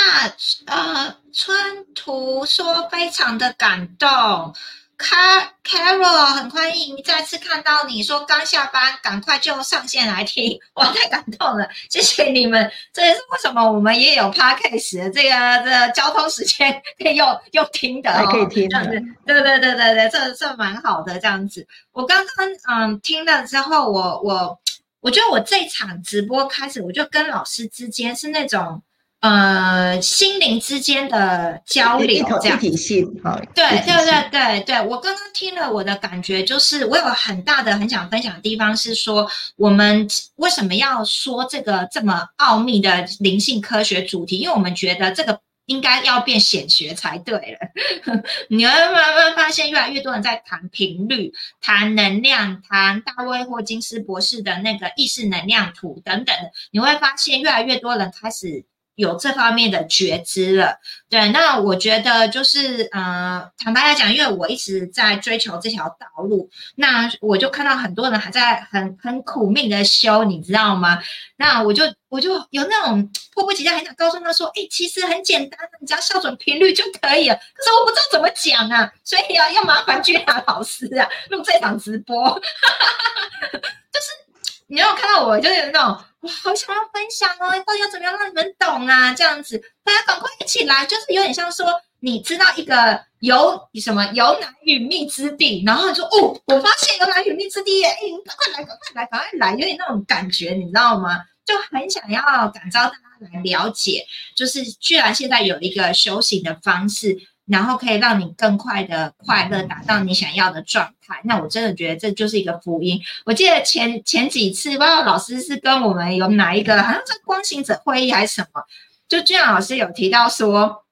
呃，春图说非常的感动。Car Carol 很欢迎再次看到你说刚下班，赶快就上线来听，我太感动了，谢谢你们。这也是为什么我们也有 Podcast 这个的交通时间可以用用听的，还可以听这样子。对对对对对，这这蛮好的这样子。我刚刚嗯听了之后，我我我觉得我这场直播开始，我就跟老师之间是那种。呃，心灵之间的交流，这样体系，好，对对对对对，我刚刚听了，我的感觉就是，我有很大的很想分享的地方是说，我们为什么要说这个这么奥秘的灵性科学主题？因为我们觉得这个应该要变显学才对了。你会慢慢发现，越来越多人在谈频率、谈能量、谈大卫霍金斯博士的那个意识能量图等等，你会发现越来越多人开始。有这方面的觉知了，对，那我觉得就是，呃，坦白来讲，因为我一直在追求这条道路，那我就看到很多人还在很很苦命的修，你知道吗？那我就我就有那种迫不及待，很想告诉他说，哎，其实很简单，你只要校准频率就可以了。可是我不知道怎么讲啊，所以要要麻烦君雅老师啊，录这场直播，就是你有看到我，就是那种。我好想要分享哦，到底要怎么样让你们懂啊？这样子，大家赶快一起来，就是有点像说，你知道一个有什么有奶与蜜之地，然后就哦，我发现有奶与蜜之地耶，哎，赶快来，赶快来，赶快来，有点那种感觉，你知道吗？就很想要感召大家来了解，就是居然现在有一个修行的方式，然后可以让你更快的快乐，达到你想要的状态。那我真的觉得这就是一个福音。我记得前前几次，不知道老师是跟我们有哪一个，好像是光行者会议还是什么，就居然老师有提到说。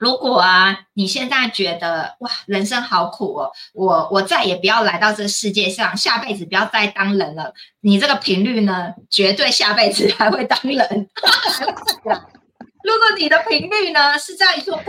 如果啊，你现在觉得哇，人生好苦哦，我我再也不要来到这世界上，下辈子不要再当人了。你这个频率呢，绝对下辈子还会当人。如果你的频率呢是在说哇，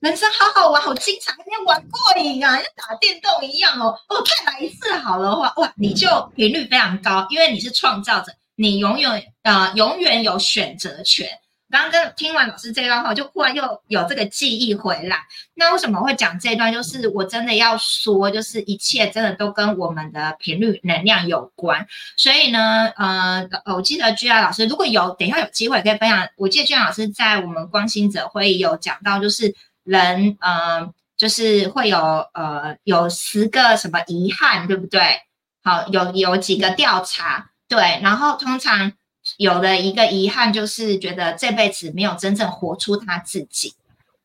人生好好玩，好精彩，今天玩过瘾啊，像打电动一样哦，哦，再来一次好了话，哇，你就频率非常高，因为你是创造者，你永远呃永远有选择权。刚刚听完老师这段话，就忽然又有这个记忆回来。那为什么会讲这段？就是我真的要说，就是一切真的都跟我们的频率能量有关。所以呢，呃，我记得居然老师如果有等一下有机会可以分享。我记得居然老师在我们光心者会有讲到，就是人，呃，就是会有呃有十个什么遗憾，对不对？好，有有几个调查，对，然后通常。有的一个遗憾就是觉得这辈子没有真正活出他自己，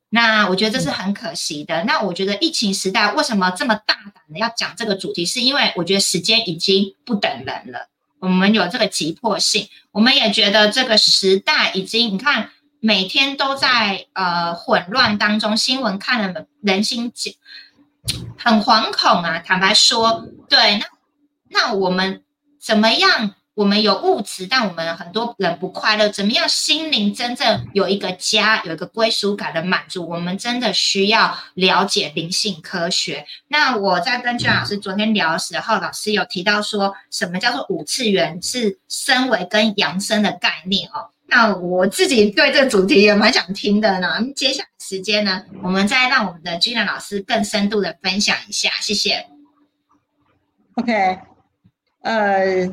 那我觉得这是很可惜的。那我觉得疫情时代为什么这么大胆的要讲这个主题，是因为我觉得时间已经不等人了，我们有这个急迫性，我们也觉得这个时代已经，你看每天都在呃混乱当中，新闻看了人心很惶恐啊。坦白说，对，那那我们怎么样？我们有物质，但我们很多人不快乐。怎么样，心灵真正有一个家，有一个归属感的满足？我们真的需要了解灵性科学。那我在跟娟老师昨天聊的时候，老师有提到说什么叫做五次元是升维跟扬升的概念哦。那我自己对这个主题也蛮想听的呢。接下来时间呢，我们再让我们的君兰老师更深度的分享一下，谢谢。OK，呃。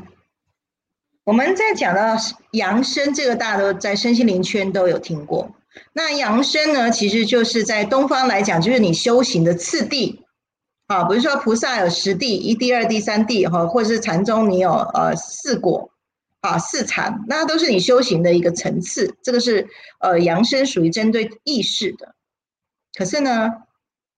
我们在讲到扬升，这个大家都在身心灵圈都有听过。那扬升呢，其实就是在东方来讲，就是你修行的次第啊，比如说菩萨有十地，一地、二地、三地哈，或者是禅宗你有呃四果啊四禅，那都是你修行的一个层次。这个是呃扬升，属于针对意识的。可是呢，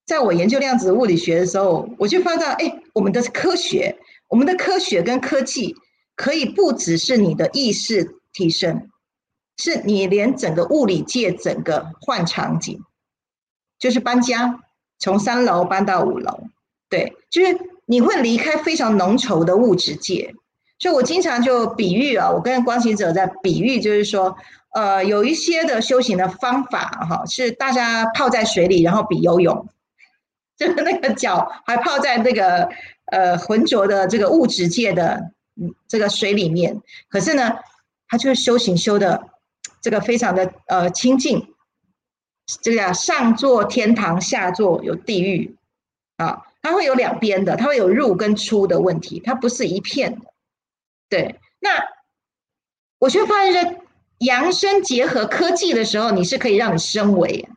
在我研究量子物理学的时候，我就发现，哎，我们的科学，我们的科学跟科技。可以不只是你的意识提升，是你连整个物理界整个换场景，就是搬家，从三楼搬到五楼，对，就是你会离开非常浓稠的物质界。所以我经常就比喻啊，我跟光行者在比喻，就是说，呃，有一些的修行的方法哈，是大家泡在水里，然后比游泳，就是那个脚还泡在那个呃浑浊的这个物质界的。这个水里面，可是呢，他就是修行修的这个非常的呃清净，这个上座天堂，下座有地狱啊，它会有两边的，它会有入跟出的问题，它不是一片的。对，那我就发现说，扬升结合科技的时候，你是可以让你升维，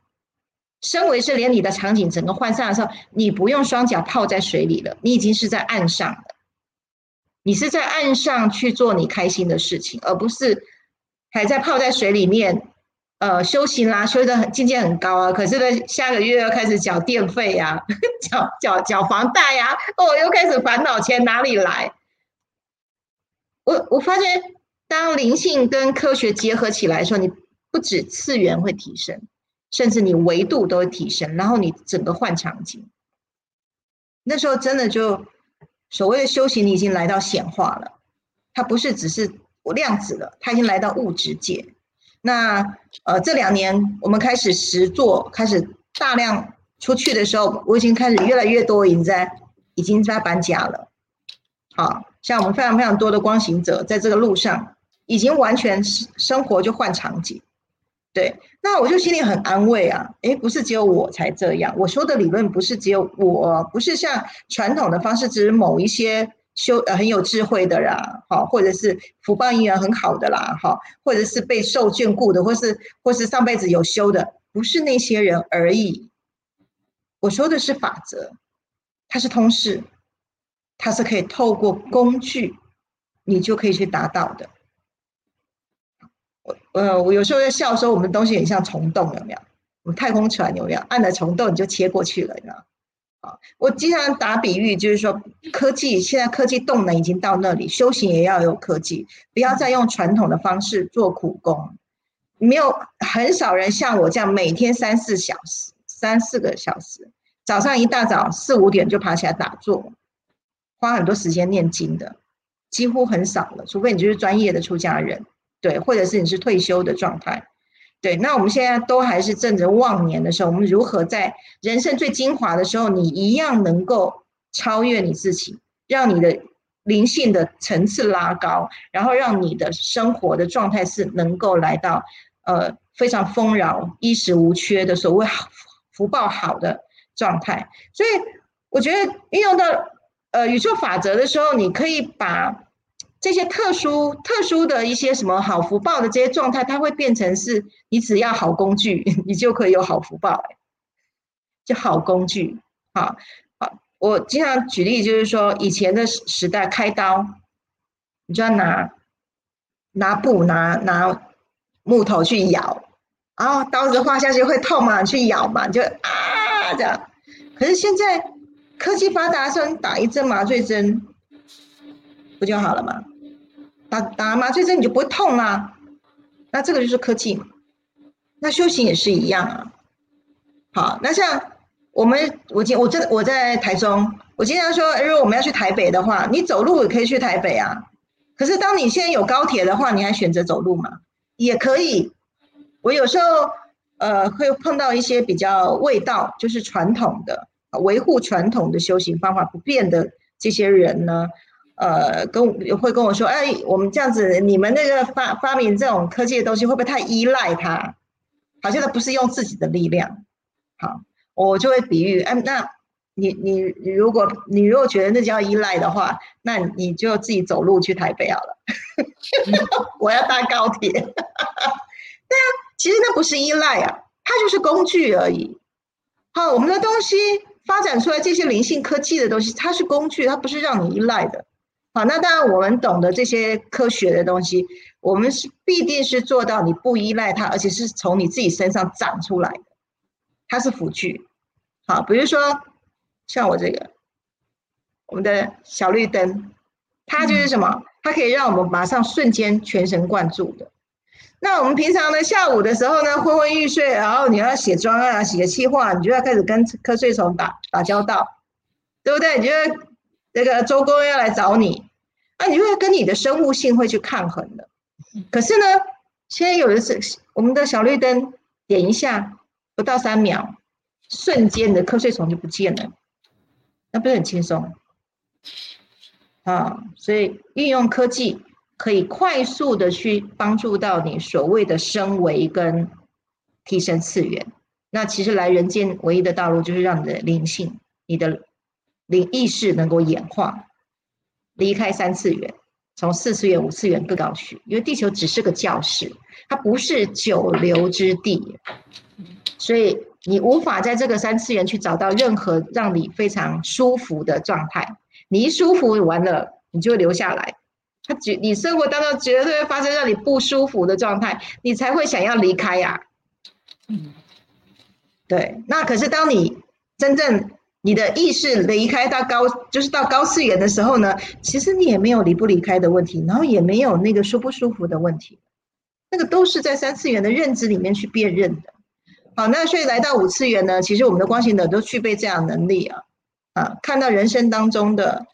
升维是连你的场景整个换上的时候，你不用双脚泡在水里了，你已经是在岸上了。你是在岸上去做你开心的事情，而不是还在泡在水里面，呃，修行啦，修的很境界很高啊。可是呢，下个月要开始缴电费 呀，缴缴缴房贷呀，哦，又开始烦恼钱哪里来。我我发现，当灵性跟科学结合起来的时候，你不止次元会提升，甚至你维度都会提升，然后你整个换场景，那时候真的就。所谓的修行，你已经来到显化了，它不是只是量子了，它已经来到物质界。那呃，这两年我们开始实做，开始大量出去的时候，我已经开始越来越多，已经在已经在搬家了。好像我们非常非常多的光行者，在这个路上已经完全生活就换场景。对，那我就心里很安慰啊！诶，不是只有我才这样。我说的理论不是只有我，不是像传统的方式，只是某一些修呃很有智慧的啦，好，或者是福报因缘很好的啦，好，或者是被受眷顾的，或是或是上辈子有修的，不是那些人而已。我说的是法则，它是通识，它是可以透过工具，你就可以去达到的。我呃，我有时候在笑说，我们的东西很像虫洞，有没有？我们太空船有没有？按了虫洞你就切过去了，你知道？啊，我经常打比喻，就是说科技现在科技动能已经到那里，修行也要有科技，不要再用传统的方式做苦工。没有很少人像我这样每天三四小时、三四个小时，早上一大早四五点就爬起来打坐，花很多时间念经的，几乎很少了。除非你就是专业的出家人，对，或者是你是退休的状态。对，那我们现在都还是正值旺年的时候，我们如何在人生最精华的时候，你一样能够超越你自己，让你的灵性的层次拉高，然后让你的生活的状态是能够来到呃非常丰饶、衣食无缺的所谓福报好的状态。所以我觉得运用到呃宇宙法则的时候，你可以把。这些特殊、特殊的一些什么好福报的这些状态，它会变成是你只要好工具，你就可以有好福报。就好工具，好好。我经常举例，就是说以前的时代开刀，你就要拿拿布、拿拿木头去咬，然后刀子划下去会痛嘛，去咬嘛，就啊这样。可是现在科技发达，说你打一针麻醉针，不就好了吗？打打麻醉针你就不会痛啦，那这个就是科技嘛。那修行也是一样啊。好，那像我们我今我在我在台中，我经常说，如果我们要去台北的话，你走路也可以去台北啊。可是当你现在有高铁的话，你还选择走路吗？也可以。我有时候呃会碰到一些比较味道，就是传统的维护传统的修行方法不变的这些人呢。呃，跟会跟我说，哎，我们这样子，你们那个发发明这种科技的东西，会不会太依赖它？好像它不是用自己的力量。好，我就会比喻，哎，那你你如果你如果觉得那叫依赖的话，那你就自己走路去台北好了。我要搭高铁。对啊，其实那不是依赖啊，它就是工具而已。好，我们的东西发展出来这些灵性科技的东西，它是工具，它不是让你依赖的。好，那当然，我们懂得这些科学的东西，我们是必定是做到你不依赖它，而且是从你自己身上长出来的，它是辅具。好，比如说像我这个，我们的小绿灯，它就是什么？它可以让我们马上瞬间全神贯注的。那我们平常呢，下午的时候呢，昏昏欲睡，然后你要写专案、写计划，你就要开始跟瞌睡虫打打交道，对不对？你觉得？这个周公要来找你，啊，你会跟你的生物性会去抗衡的。可是呢，现在有的是我们的小绿灯点一下，不到三秒，瞬间的瞌睡虫就不见了，那不是很轻松啊？所以运用科技可以快速的去帮助到你所谓的升维跟提升次元。那其实来人间唯一的道路就是让你的灵性，你的。灵意识能够演化，离开三次元，从四次元、五次元更高去。因为地球只是个教室，它不是久留之地，所以你无法在这个三次元去找到任何让你非常舒服的状态。你一舒服完了，你就留下来。他绝你生活当中绝对会发生让你不舒服的状态，你才会想要离开呀。嗯对。那可是当你真正。你的意识离开到高，就是到高次元的时候呢，其实你也没有离不离开的问题，然后也没有那个舒不舒服的问题，那个都是在三次元的认知里面去辨认的。好，那所以来到五次元呢，其实我们的光行者都具备这样能力啊，啊，看到人生当中的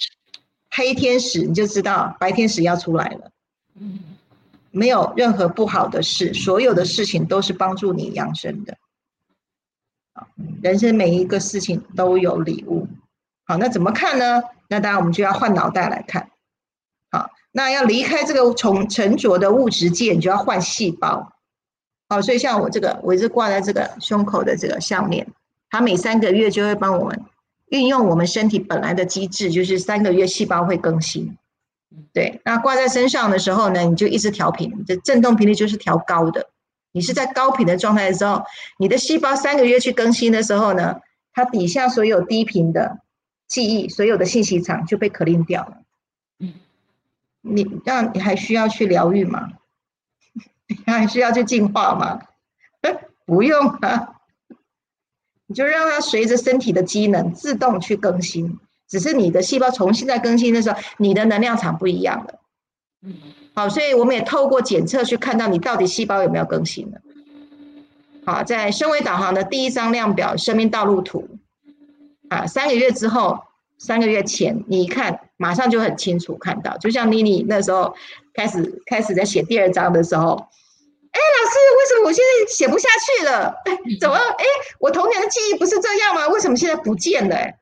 黑天使，你就知道白天使要出来了。没有任何不好的事，所有的事情都是帮助你养生的。人生每一个事情都有礼物，好，那怎么看呢？那当然我们就要换脑袋来看，好，那要离开这个从沉着的物质界，你就要换细胞，好，所以像我这个，我一直挂在这个胸口的这个项链，它每三个月就会帮我们运用我们身体本来的机制，就是三个月细胞会更新，对，那挂在身上的时候呢，你就一直调频，这振动频率就是调高的。你是在高频的状态的时候，你的细胞三个月去更新的时候呢，它底下所有低频的记忆、所有的信息场就被可令掉了。嗯，你让你还需要去疗愈吗？你 还需要去进化吗？不用啊，你就让它随着身体的机能自动去更新。只是你的细胞重新在更新的时候，你的能量场不一样了。嗯，好，所以我们也透过检测去看到你到底细胞有没有更新了。好，在升维导航的第一张量表生命道路图，啊，三个月之后，三个月前，你一看马上就很清楚看到，就像妮妮那时候开始开始在写第二章的时候，哎，老师，为什么我现在写不下去了？怎么？哎，我童年的记忆不是这样吗？为什么现在不见了？哎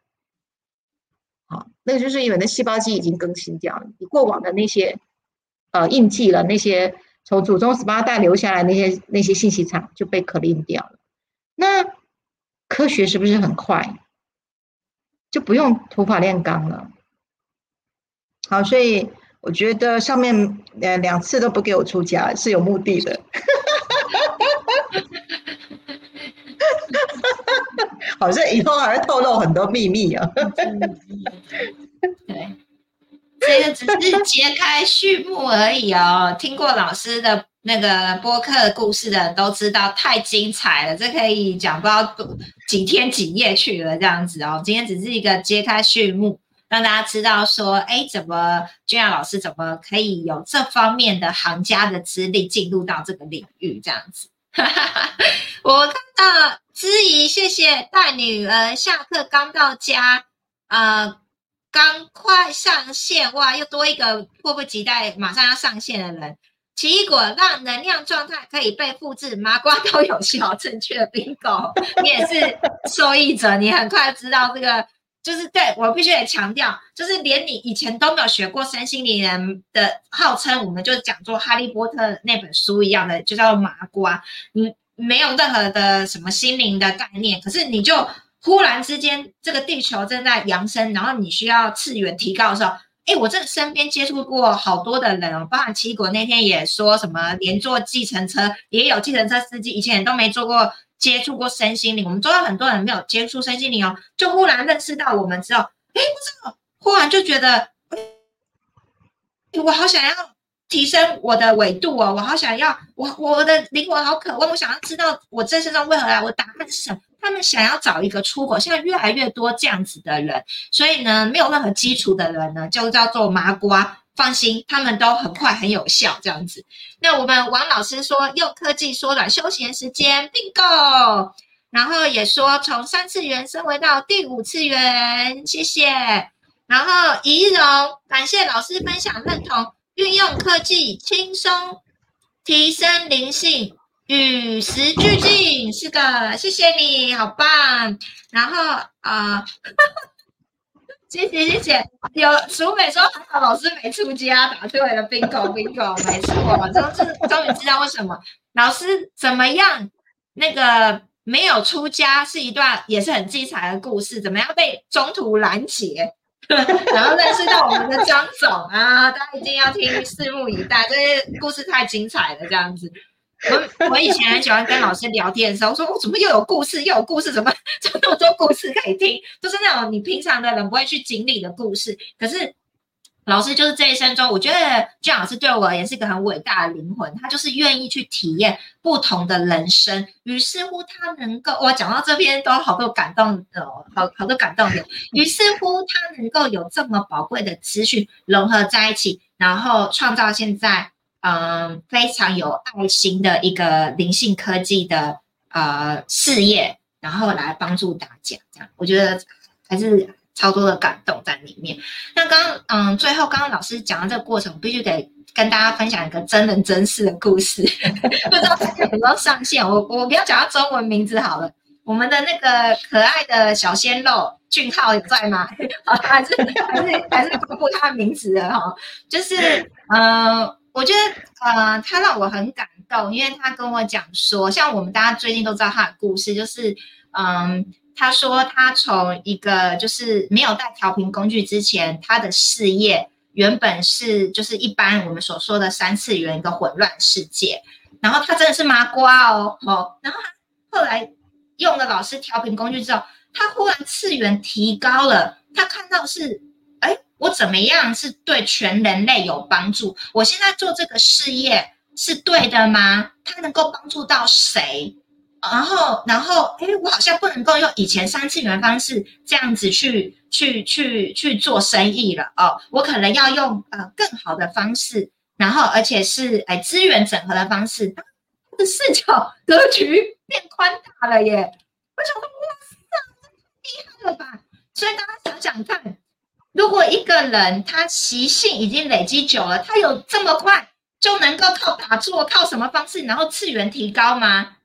好，那个就是因为那细胞机已经更新掉了，你过往的那些呃印记了，那些从祖宗十八代留下来那些那些信息场就被 clean 掉了。那科学是不是很快？就不用土法炼钢了。好，所以我觉得上面呃两次都不给我出家是有目的的。好像以后还会透露很多秘密啊！对，这个只是揭开序幕而已哦。听过老师的那个播客故事的人都知道，太精彩了，这可以讲不几天几夜去了这样子哦。今天只是一个揭开序幕，让大家知道说，哎，怎么君雅老师怎么可以有这方面的行家的资历，进入到这个领域这样子。我看到知怡，谢谢带女儿下课刚到家，呃，刚快上线哇，又多一个迫不及待马上要上线的人。奇异果让能量状态可以被复制，麻瓜都有效，正确的 bingo，你也是受益者，你很快知道这个。就是对我必须得强调，就是连你以前都没有学过身心灵人的号称，我们就讲做《哈利波特》那本书一样的，就叫做麻瓜。你没有任何的什么心灵的概念，可是你就忽然之间，这个地球正在扬升，然后你需要次元提高的时候，哎，我这身边接触过好多的人哦，包含七果那天也说什么连坐计程车，也有计程车司机以前都没坐过。接触过身心灵，我们周遭很多人没有接触身心灵哦，就忽然认识到我们之后，哎，不知道，忽然就觉得，我好想要提升我的纬度哦，我好想要，我我的灵魂好渴望，我想要知道我这身上为何来，我答案是什么？他们想要找一个出口，现在越来越多这样子的人，所以呢，没有任何基础的人呢，就叫做麻瓜。放心，他们都很快很有效，这样子。那我们王老师说用科技缩短休闲时间，bingo。然后也说从三次元升维到第五次元，谢谢。然后仪容，感谢老师分享认同，运用科技轻松提升灵性，与时俱进，是的，谢谢你好棒。然后啊。谢谢谢谢，有淑美说还好老师没出家，答对了，bingo bingo，没错，终于终于知道为什么。老师怎么样那个没有出家是一段也是很精彩的故事，怎么样被中途拦截，然后认识到我们的张总啊，大家一定要听，拭目以待，这些故事太精彩了，这样子。我我以前很喜欢跟老师聊天的时候，我说我怎么又有故事又有故事，怎么怎么那么多故事可以听？就是那种你平常的人不会去经历的故事。可是老师就是这一生中，我觉得俊老师对我而言是一个很伟大的灵魂，他就是愿意去体验不同的人生。于是乎，他能够我讲到这边都好多感动的，好好多感动的。于是乎，他能够有这么宝贵的资讯融合在一起，然后创造现在。嗯，非常有爱心的一个灵性科技的呃事业，然后来帮助大家，这样我觉得还是超多的感动在里面。那刚嗯，最后刚刚老师讲的这个过程，必须得跟大家分享一个真人真事的故事，不知道有没有上线。我我不要讲他中文名字好了，我们的那个可爱的小鲜肉俊浩有在吗？好，还是还是还是公布他的名字的哈，就是嗯。我觉得，呃，他让我很感动，因为他跟我讲说，像我们大家最近都知道他的故事，就是，嗯，他说他从一个就是没有带调频工具之前，他的事业原本是就是一般我们所说的三次元一个混乱世界，然后他真的是麻瓜哦，哦，然后他后来用了老师调频工具之后，他忽然次元提高了，他看到是。我怎么样是对全人类有帮助？我现在做这个事业，是对的吗？它能够帮助到谁？然后，然后，哎，我好像不能够用以前三次元方式这样子去去去去做生意了哦。我可能要用呃更好的方式，然后而且是哎资源整合的方式，他的视角格局变宽大了耶！我想说，哇塞，厉害了吧？所以大家想想看，如果一个人他习性已经累积久了，他有这么快就能够靠打坐，靠什么方式，然后次元提高吗？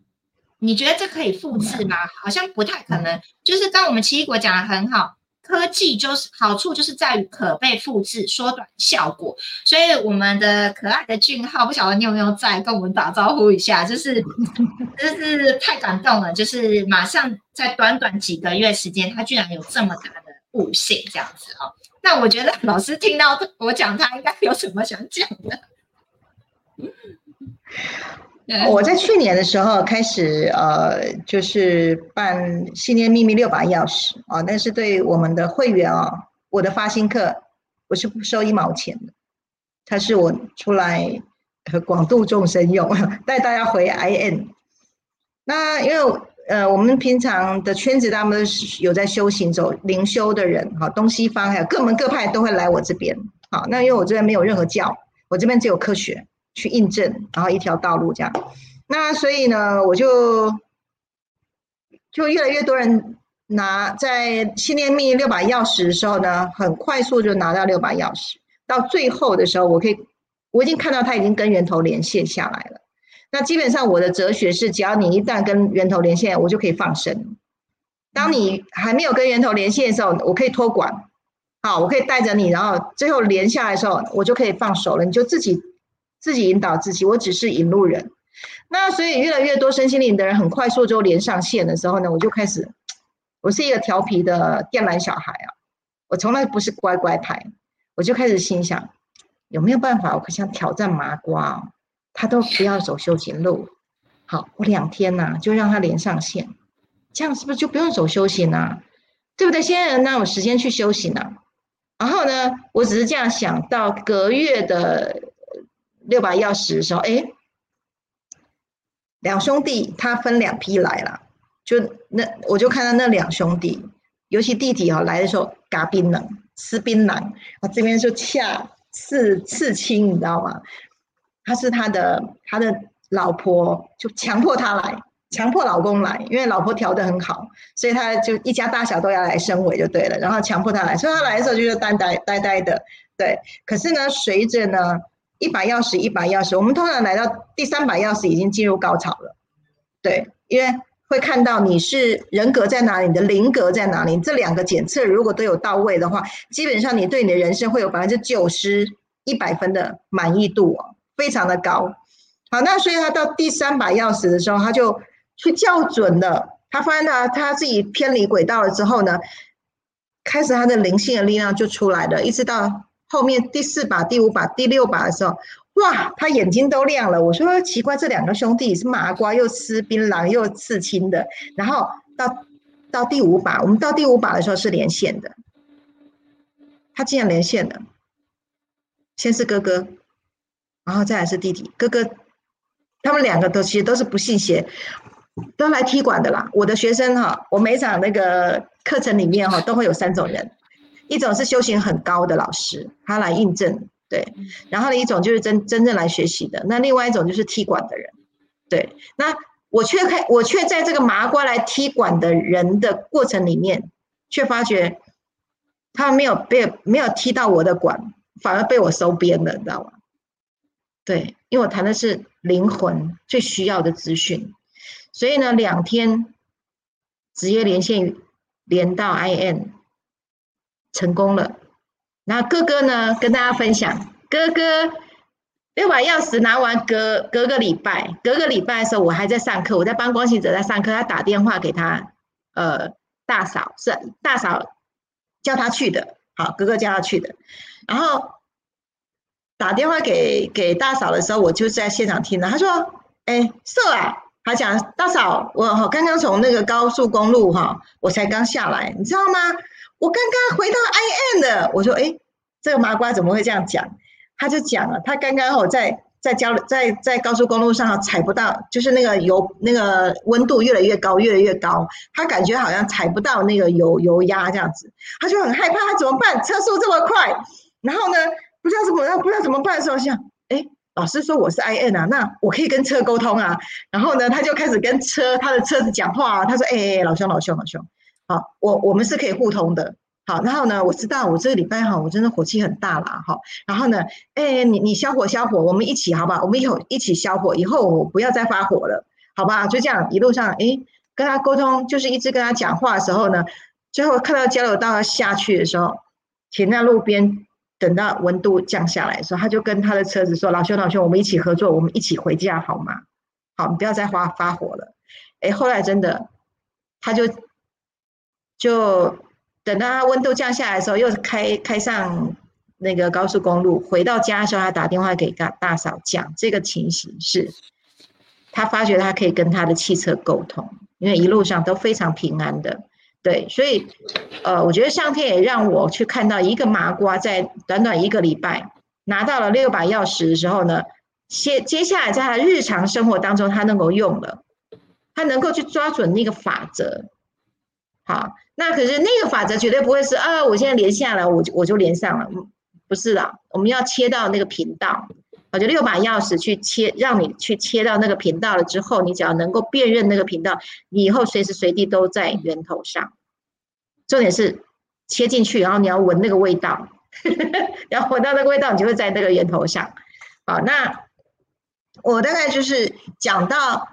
你觉得这可以复制吗？好像不太可能。就是刚我们奇异果讲的很好，科技就是好处就是在于可被复制，缩短效果。所以我们的可爱的俊浩，不晓得你有没有在跟我们打招呼一下？就是 就是太感动了，就是马上在短短几个月时间，他居然有这么大的悟性，这样子哦。那我觉得老师听到我讲，他应该有什么想讲的。我在去年的时候开始，呃，就是办信念秘密六把钥匙啊，但是对我们的会员啊，我的发心课我是不收一毛钱的，它是我出来和广度众生用，带大家回 I N。那因为呃，我们平常的圈子他们是有在修行走灵修的人，哈，东西方还有各门各派都会来我这边，好，那因为我这边没有任何教，我这边只有科学。去印证，然后一条道路这样，那所以呢，我就就越来越多人拿在信念密六把钥匙的时候呢，很快速就拿到六把钥匙。到最后的时候，我可以我已经看到他已经跟源头连线下来了。那基本上我的哲学是，只要你一旦跟源头连线，我就可以放生。当你还没有跟源头连线的时候，我可以托管，好，我可以带着你，然后最后连下来的时候，我就可以放手了，你就自己。自己引导自己，我只是引路人。那所以越来越多身心灵的人很快速就连上线的时候呢，我就开始，我是一个调皮的电缆小孩啊，我从来不是乖乖牌，我就开始心想，有没有办法，我可想挑战麻瓜，他都不要走修行路，好，我两天呢就让他连上线，这样是不是就不用走修行啊？对不对？现在人哪有时间去修行啊？然后呢，我只是这样想到隔月的。六把钥匙的时候，哎，两兄弟他分两批来了，就那我就看到那两兄弟，尤其弟弟哦来的时候，嘎冰冷吃槟榔，啊这边就恰刺刺青，你知道吗？他是他的他的老婆就强迫他来，强迫老公来，因为老婆调的很好，所以他就一家大小都要来升尾就对了，然后强迫他来，所以他来的时候就是呆呆呆呆的，对。可是呢，随着呢。一把钥匙，一把钥匙。我们通常来到第三把钥匙，已经进入高潮了。对，因为会看到你是人格在哪里，你的灵格在哪里。这两个检测如果都有到位的话，基本上你对你的人生会有百分之九十一百分的满意度哦，非常的高。好，那所以他到第三把钥匙的时候，他就去校准了。他发现他他自己偏离轨道了之后呢，开始他的灵性的力量就出来了，一直到。后面第四把、第五把、第六把的时候，哇，他眼睛都亮了。我说奇怪，这两个兄弟是麻瓜，又吃槟榔，又刺青的。然后到到第五把，我们到第五把的时候是连线的，他竟然连线了。先是哥哥，然后再来是弟弟。哥哥，他们两个都其实都是不信邪，都来踢馆的啦。我的学生哈，我每场那个课程里面哈，都会有三种人。一种是修行很高的老师，他来印证，对。然后呢，一种就是真真正来学习的。那另外一种就是踢馆的人，对。那我却看，我却在这个麻瓜来踢馆的人的过程里面，却发觉他没有被没有踢到我的馆，反而被我收编了，你知道吗？对，因为我谈的是灵魂最需要的资讯，所以呢，两天直接连线连到 I N。成功了，那哥哥呢？跟大家分享，哥哥六把钥匙拿完，隔隔个礼拜，隔个礼拜的时候，我还在上课，我在帮光行者在上课，他打电话给他，呃，大嫂是大嫂叫他去的，好，哥哥叫他去的，然后打电话给给大嫂的时候，我就在现场听了，他说：“哎，色啊，他讲大嫂，我刚刚从那个高速公路哈，我才刚下来，你知道吗？”我刚刚回到 I N 的，我说，哎，这个麻瓜怎么会这样讲？他就讲了，他刚刚哦在在交在在高速公路上踩不到，就是那个油那个温度越来越高，越来越高，他感觉好像踩不到那个油油压这样子，他就很害怕，他怎么办？车速这么快，然后呢，不知道怎么样，不知道怎么办的时候，想，哎，老师说我是 I N 啊，那我可以跟车沟通啊，然后呢，他就开始跟车他的车子讲话，他说，哎，老兄老兄老兄，好，我我们是可以互通的。好，然后呢，我知道我这个礼拜哈，我真的火气很大啦，哈。然后呢，哎，你你消火消火，我们一起好不好？我们以后一起消火，以后我不要再发火了，好吧？就这样一路上，哎，跟他沟通，就是一直跟他讲话的时候呢，最后看到交流道要下去的时候，停在路边，等到温度降下来的时候，他就跟他的车子说：“老兄老兄，我们一起合作，我们一起回家好吗？好，你不要再发发火了。”哎，后来真的，他就就。等到他温度降下来的时候，又开开上那个高速公路，回到家的时候，他打电话给大大嫂讲这个情形是，他发觉他可以跟他的汽车沟通，因为一路上都非常平安的，对，所以呃，我觉得上天也让我去看到一个麻瓜在短短一个礼拜拿到了六把钥匙的时候呢，接接下来在他日常生活当中，他能够用了，他能够去抓准那个法则，好。那可是那个法则绝对不会是啊！我现在连下来，我就我就连上了，不是的，我们要切到那个频道，我就六把钥匙去切，让你去切到那个频道了之后，你只要能够辨认那个频道，你以后随时随地都在源头上。重点是切进去，然后你要闻那个味道，然后闻到那个味道，你就会在那个源头上。好，那我大概就是讲到。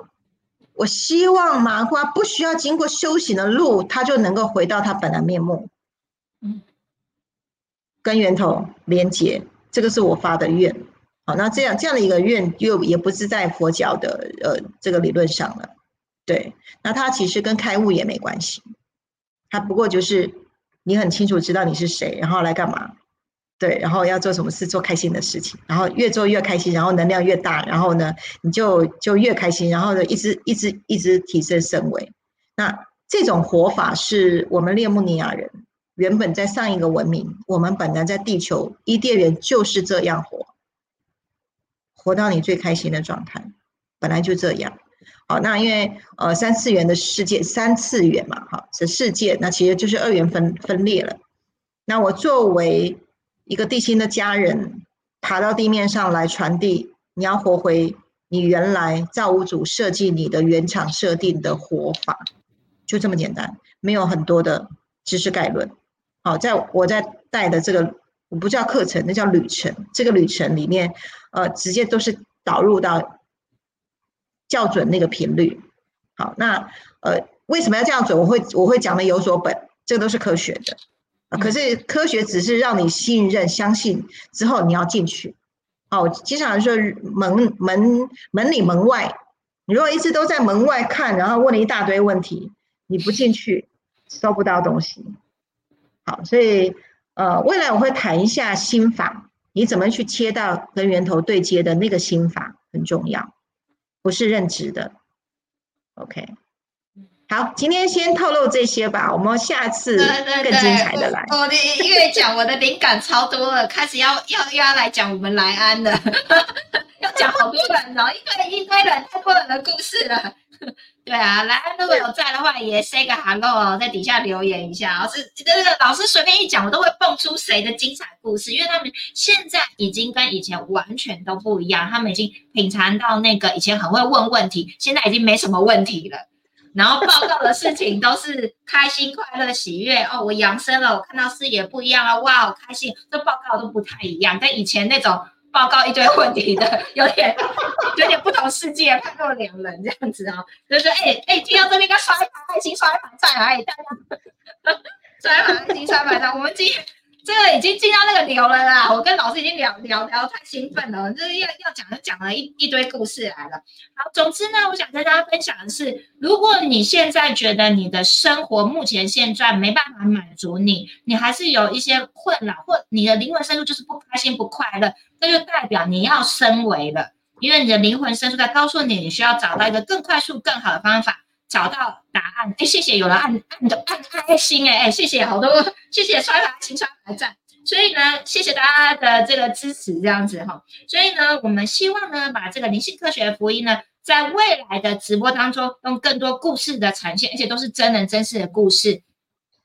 我希望麻花不需要经过修行的路，它就能够回到它本来面目，嗯，跟源头连接，这个是我发的愿。那这样这样的一个愿，又也不是在佛教的呃这个理论上了，对。那它其实跟开悟也没关系，它不过就是你很清楚知道你是谁，然后来干嘛。对，然后要做什么事，做开心的事情，然后越做越开心，然后能量越大，然后呢，你就就越开心，然后呢，一直一直一直提升升维。那这种活法是我们列穆尼亚人原本在上一个文明，我们本来在地球伊甸园就是这样活，活到你最开心的状态，本来就这样。好，那因为呃三次元的世界，三次元嘛，哈，是世界，那其实就是二元分分裂了。那我作为一个地心的家人爬到地面上来传递，你要活回你原来造物主设计你的原厂设定的活法，就这么简单，没有很多的知识概论。好，在我在带的这个我不叫课程，那叫旅程。这个旅程里面，呃，直接都是导入到校准那个频率。好，那呃，为什么要这样准？我会我会讲的有所本，这个都是科学的。可是科学只是让你信任、相信之后你要进去。哦，经常说门门门里门外，你如果一直都在门外看，然后问了一大堆问题，你不进去收不到东西。好，所以呃，未来我会谈一下心法，你怎么去切到跟源头对接的那个心法很重要，不是认知的。OK。好，今天先透露这些吧，我们下次更精彩的来。我的越讲，我的灵感超多了，开始要要又要来讲我们莱安了，要讲好多人哦，一堆一堆人，太多人的故事了。对啊，来如果有在的话，也 say 个 hello 哦，在底下留言一下。老师，这个老师随便一讲，我都会蹦出谁的精彩故事，因为他们现在已经跟以前完全都不一样，他们已经品尝到那个以前很会问问题，现在已经没什么问题了。然后报告的事情都是开心、快乐、喜悦哦，我扬升了，我看到视野不一样了，哇，好开心！这报告都不太一样，跟以前那种报告一堆问题的，有点有点不同世界，判若两人这样子哦。就是哎哎，听到这边该刷一排爱心，刷一排赞，哎，大 家刷一排爱心，刷一排赞，我们今天。这个已经进到那个流了啦！我跟老师已经聊聊聊太兴奋了，就是要要讲就，讲了一一堆故事来了。好，总之呢，我想跟大家分享的是，如果你现在觉得你的生活目前现状没办法满足你，你还是有一些困扰，或你的灵魂深处就是不开心、不快乐，那就代表你要升维了，因为你的灵魂深处在告诉你，你需要找到一个更快速、更好的方法。找到答案，哎，谢谢，有人按按的按爱心，哎哎，谢谢，好多，谢谢刷牌心刷牌赞，所以呢，谢谢大家的这个支持，这样子哈。所以呢，我们希望呢，把这个灵性科学的福音呢，在未来的直播当中，用更多故事的呈现，而且都是真人真事的故事，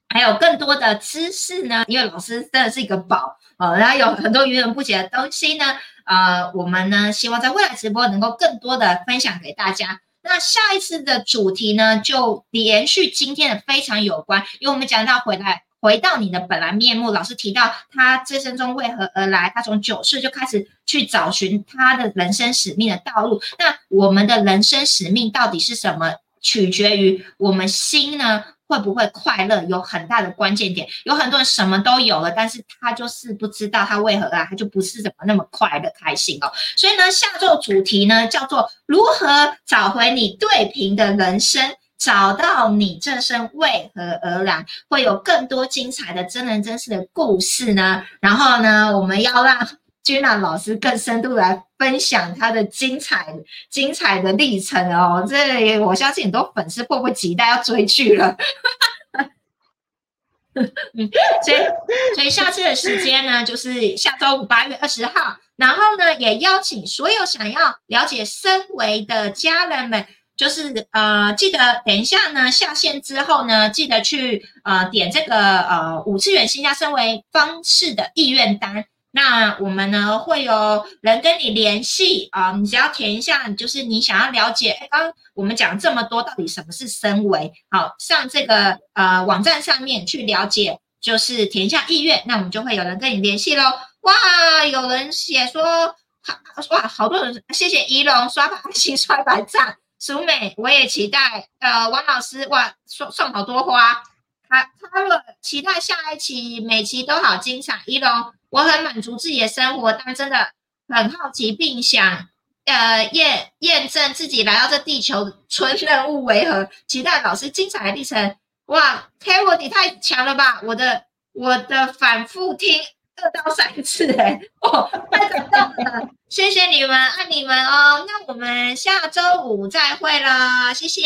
还有更多的知识呢。因为老师真的是一个宝哦，然后有很多源源不绝的东西呢。呃，我们呢，希望在未来直播能够更多的分享给大家。那下一次的主题呢，就连续今天的非常有关，因为我们讲到回来回到你的本来面目。老师提到他这生中为何而来，他从九岁就开始去找寻他的人生使命的道路。那我们的人生使命到底是什么？取决于我们心呢？会不会快乐有很大的关键点，有很多人什么都有了，但是他就是不知道他为何啊，他就不是怎么那么快乐开心哦。所以呢，下周主题呢叫做如何找回你对平的人生，找到你这生为何而来，会有更多精彩的真人真事的故事呢。然后呢，我们要让。君娜老师更深度来分享他的精彩、精彩的历程哦，这我相信很多粉丝迫不及待要追剧了。所以，所以下次的时间呢，就是下周五八月二十号。然后呢，也邀请所有想要了解身维的家人们，就是呃，记得等一下呢下线之后呢，记得去呃点这个呃五次元新加身维方式的意愿单。那我们呢会有人跟你联系啊，你只要填一下，就是你想要了解，刚刚我们讲这么多，到底什么是身维？好，上这个呃网站上面去了解，就是填一下意愿，那我们就会有人跟你联系喽。哇，有人写说，哇，好多人，谢谢仪龙刷白心刷白赞，淑美我也期待，呃，王老师哇送送好多花，他他了，期待下一期每期都好精彩，仪龙。我很满足自己的生活，但真的很好奇，并想呃验验证自己来到这地球纯任务为何？期待老师精彩的历程。哇，Carol 你太强了吧！我的我的反复听二到三次，哎，哦，太感动了！谢谢你们，爱你们哦。那我们下周五再会了，谢谢。